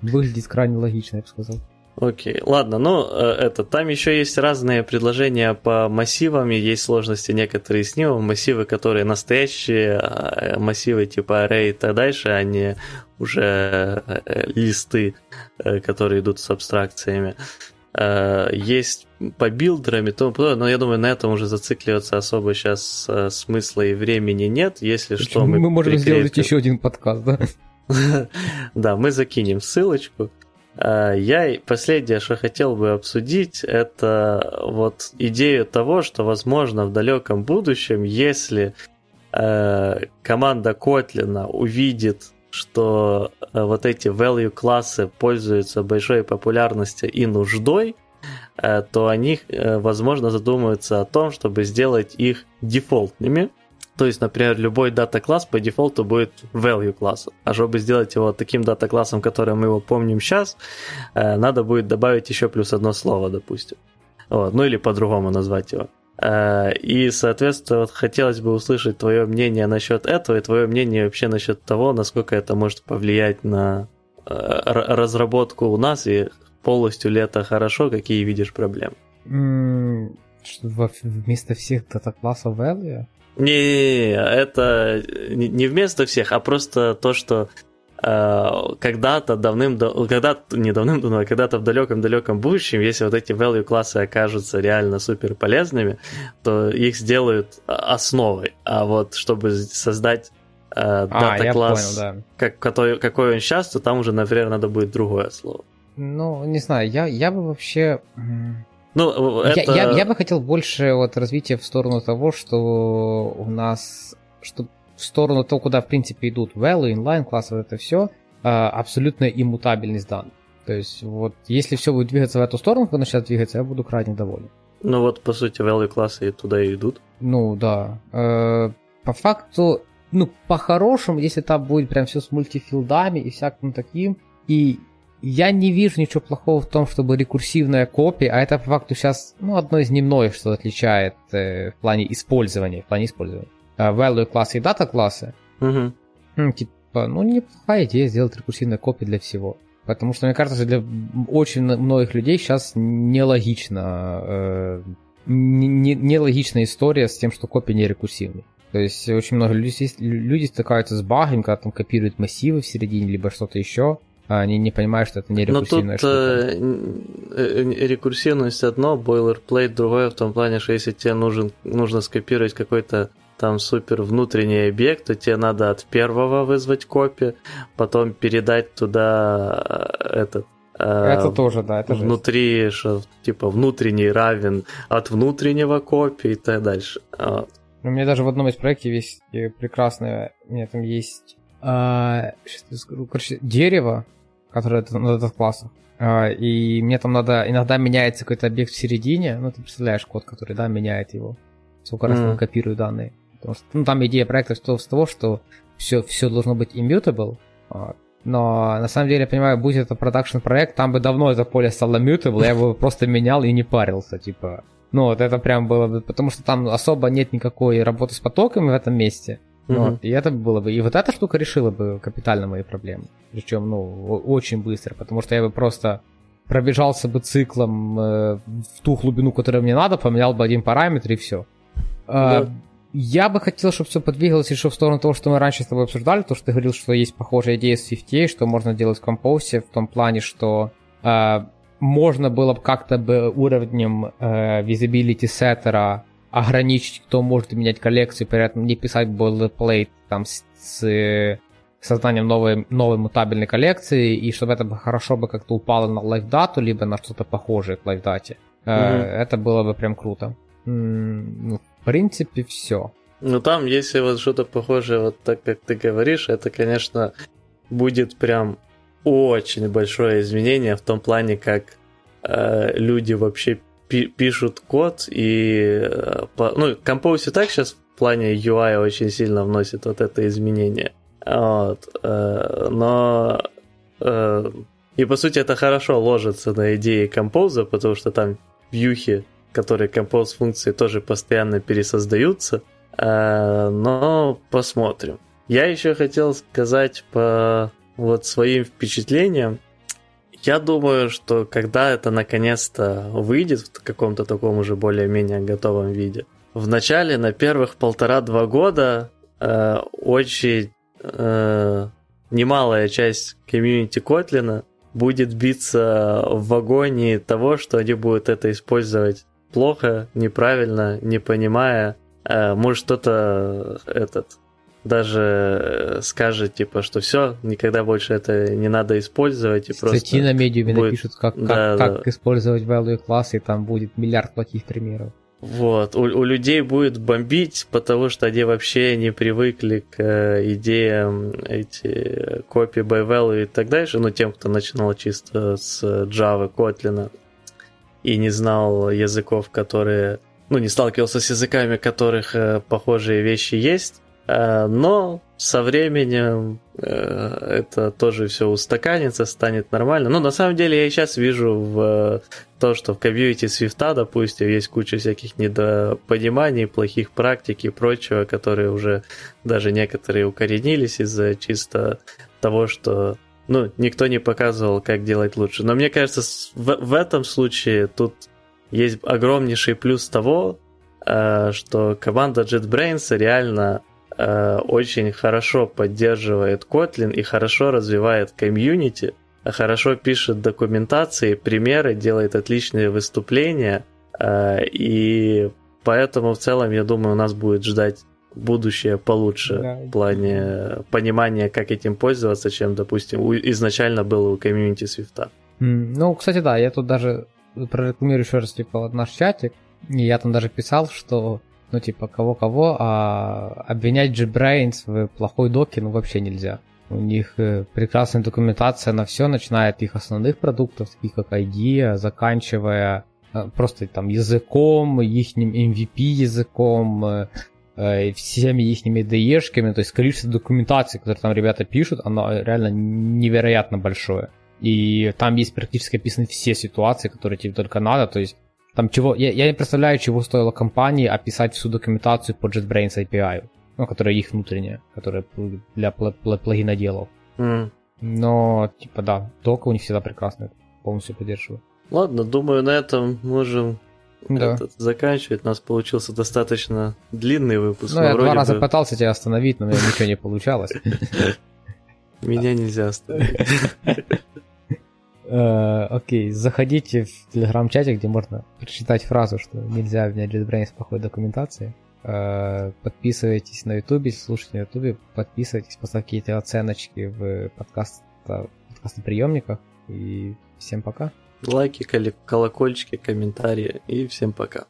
Выглядит крайне логично, я бы сказал. Окей, ладно, ну э, это, там еще есть разные предложения по массивам, и есть сложности некоторые с ним, массивы, которые настоящие, а, массивы типа array и так дальше, а не уже э, листы, э, которые идут с абстракциями. Есть по билдерам и тому подобное, но я думаю, на этом уже зацикливаться особо сейчас смысла и времени нет, если что мы... Мы можем прикрепим... сделать еще один подкаст, да? Да, мы закинем ссылочку. Я последнее, что хотел бы обсудить, это вот идею того, что, возможно, в далеком будущем, если э, команда Котлина увидит, что э, вот эти value классы пользуются большой популярностью и нуждой, э, то они, э, возможно, задумаются о том, чтобы сделать их дефолтными, то есть, например, любой дата-класс по дефолту будет value классом. А чтобы сделать его таким дата-классом, которым мы его помним сейчас, надо будет добавить еще плюс одно слово, допустим. Вот. Ну или по-другому назвать его. Э, и, соответственно, вот хотелось бы услышать твое мнение насчет этого и твое мнение вообще насчет того, насколько это может повлиять на э, разработку у нас и полностью ли это хорошо, какие видишь проблемы? Что вместо всех дата-классов value? Не, это не вместо всех, а просто то, что когда-то давным-давно, когда не давным-давно, а когда-то в далеком-далеком будущем, если вот эти value классы окажутся реально супер полезными, то их сделают основой. А вот чтобы создать э, дата-класс, а, да. как, какой, какой он сейчас, то там уже, например, надо будет другое слово. Ну, не знаю, я, я бы вообще... Ну, это... я, я, я бы хотел больше вот развития в сторону того, что у нас, что в сторону того, куда в принципе идут value, inline классы, вот это все, а, абсолютно иммутабельность данных. То есть вот если все будет двигаться в эту сторону, когда начнет двигаться, я буду крайне доволен. Ну вот по сути value классы туда и идут. Ну да. Э, по факту, ну по-хорошему, если там будет прям все с мультифилдами и всяким таким, и я не вижу ничего плохого в том, чтобы рекурсивная копия, а это по факту сейчас ну, одно из немногих, что отличает э, в плане использования, в плане использования. Э, value классы и дата классы. Угу. Ну, типа, ну неплохая идея сделать рекурсивные копии для всего. Потому что, мне кажется, что для очень многих людей сейчас нелогично, э, не, нелогичная история с тем, что копия не рекурсивная. То есть очень много людей, люди стыкаются с багами, когда там копируют массивы в середине, либо что-то еще а они не понимают, что это не рекурсивная Но тут штука. Э, рекурсивность одно, бойлерплейт другое, в том плане, что если тебе нужен, нужно скопировать какой-то там супер внутренний объект, то тебе надо от первого вызвать копию, потом передать туда э, этот э, это тоже, да, это внутри, что типа внутренний равен от внутреннего копии и так дальше. Вот. У меня даже в одном из проектов есть прекрасное, у меня там есть, а, скажу, короче, дерево, который на этот классах. И мне там надо, иногда меняется какой-то объект в середине, ну ты представляешь код, который, да, меняет его. Сколько раз mm. копирую данные. Потому что, ну, там идея проекта с того, что все, все должно быть immutable, но на самом деле, я понимаю, будь это продакшн проект, там бы давно это поле стало mutable, я бы просто менял и не парился, типа. Ну, вот это прям было бы, потому что там особо нет никакой работы с потоками в этом месте. Mm-hmm. и это было бы. И вот эта штука решила бы капитально мои проблемы. Причем, ну, очень быстро, потому что я бы просто пробежался бы циклом э, в ту глубину, которую мне надо, поменял бы один параметр и все. Yeah. Я бы хотел, чтобы все подвигалось еще в сторону того, что мы раньше с тобой обсуждали, то, что ты говорил, что есть похожая идея с Swift, что можно делать в композе в том плане, что э, можно было бы как-то бы уровнем э, visibility сеттера ограничить, кто может менять коллекцию, при этом не писать boilerplate там с, с созданием новой, новой мутабельной коллекции, и чтобы это хорошо бы как-то упало на лайфдату, либо на что-то похожее к лайфдате. Mm-hmm. Это было бы прям круто. Ну, в принципе, все. Ну там, если вот что-то похожее, вот так как ты говоришь, это, конечно, будет прям очень большое изменение в том плане, как э, люди вообще пишут код, и э, ну, Compose и так сейчас в плане UI очень сильно вносит вот это изменение. Вот. Э, но э, и по сути это хорошо ложится на идеи Compose, потому что там вьюхи, которые Compose функции тоже постоянно пересоздаются. Но посмотрим. Я еще хотел сказать по вот своим впечатлениям. Я думаю, что когда это наконец-то выйдет в каком-то таком уже более-менее готовом виде, в начале, на первых полтора-два года, э, очень э, немалая часть комьюнити Котлина будет биться в вагоне того, что они будут это использовать плохо, неправильно, не понимая. Э, может, кто-то этот даже э, скажет, типа, что все, никогда больше это не надо использовать. И Статьи просто на медиуме будет... напишут, как, как, да, как да. использовать value классы, и там будет миллиард плохих примеров. Вот, у, у людей будет бомбить, потому что они вообще не привыкли к э, идеям эти копии by value и так дальше, ну, тем, кто начинал чисто с Java, Kotlin и не знал языков, которые, ну, не сталкивался с языками, которых э, похожие вещи есть, Э, но со временем э, это тоже все устаканится, станет нормально. Но на самом деле я и сейчас вижу в то, что в комьюнити Свифта, допустим, есть куча всяких недопониманий, плохих практик и прочего, которые уже даже некоторые укоренились из-за чисто того, что ну, никто не показывал, как делать лучше. Но мне кажется, в, в этом случае тут есть огромнейший плюс того, э, что команда JetBrains реально э, очень хорошо поддерживает Kotlin и хорошо развивает комьюнити, хорошо пишет документации, примеры, делает отличные выступления, э, и поэтому в целом, я думаю, у нас будет ждать будущее получше да. в плане понимания, как этим пользоваться, чем, допустим, у, изначально было у комьюнити Свифта. Mm, ну, кстати, да, я тут даже прорекламирую еще раз, типа, вот наш чатик, и я там даже писал, что, ну, типа, кого-кого, а обвинять JetBrains в плохой доке, ну, вообще нельзя. У них э, прекрасная документация на все, начиная от их основных продуктов, таких как IDEA, заканчивая э, просто там языком, их MVP языком, Э, всеми их de то есть количество документации, которые там ребята пишут, оно реально невероятно большое. И там есть практически описаны все ситуации, которые тебе только надо, то есть там чего, я, я не представляю, чего стоило компании описать всю документацию по JetBrains API, ну, которая их внутренняя, которая для плагиноделов. Mm. Но, типа, да, дока у них всегда прекрасная, полностью поддерживаю. Ладно, думаю, на этом можем да. этот, заканчивать. У нас получился достаточно длинный выпуск. Ну, я два раза бы... пытался тебя остановить, но у меня ничего не получалось. Меня нельзя остановить. Э, окей, заходите в телеграм-чате, где можно прочитать фразу, что нельзя в плохой документации. Э, подписывайтесь на ютубе, слушайте на ютубе, подписывайтесь, поставьте какие-то оценочки в подкаст, подкастоприемниках. И всем пока. Лайки, колокольчики, комментарии и всем пока.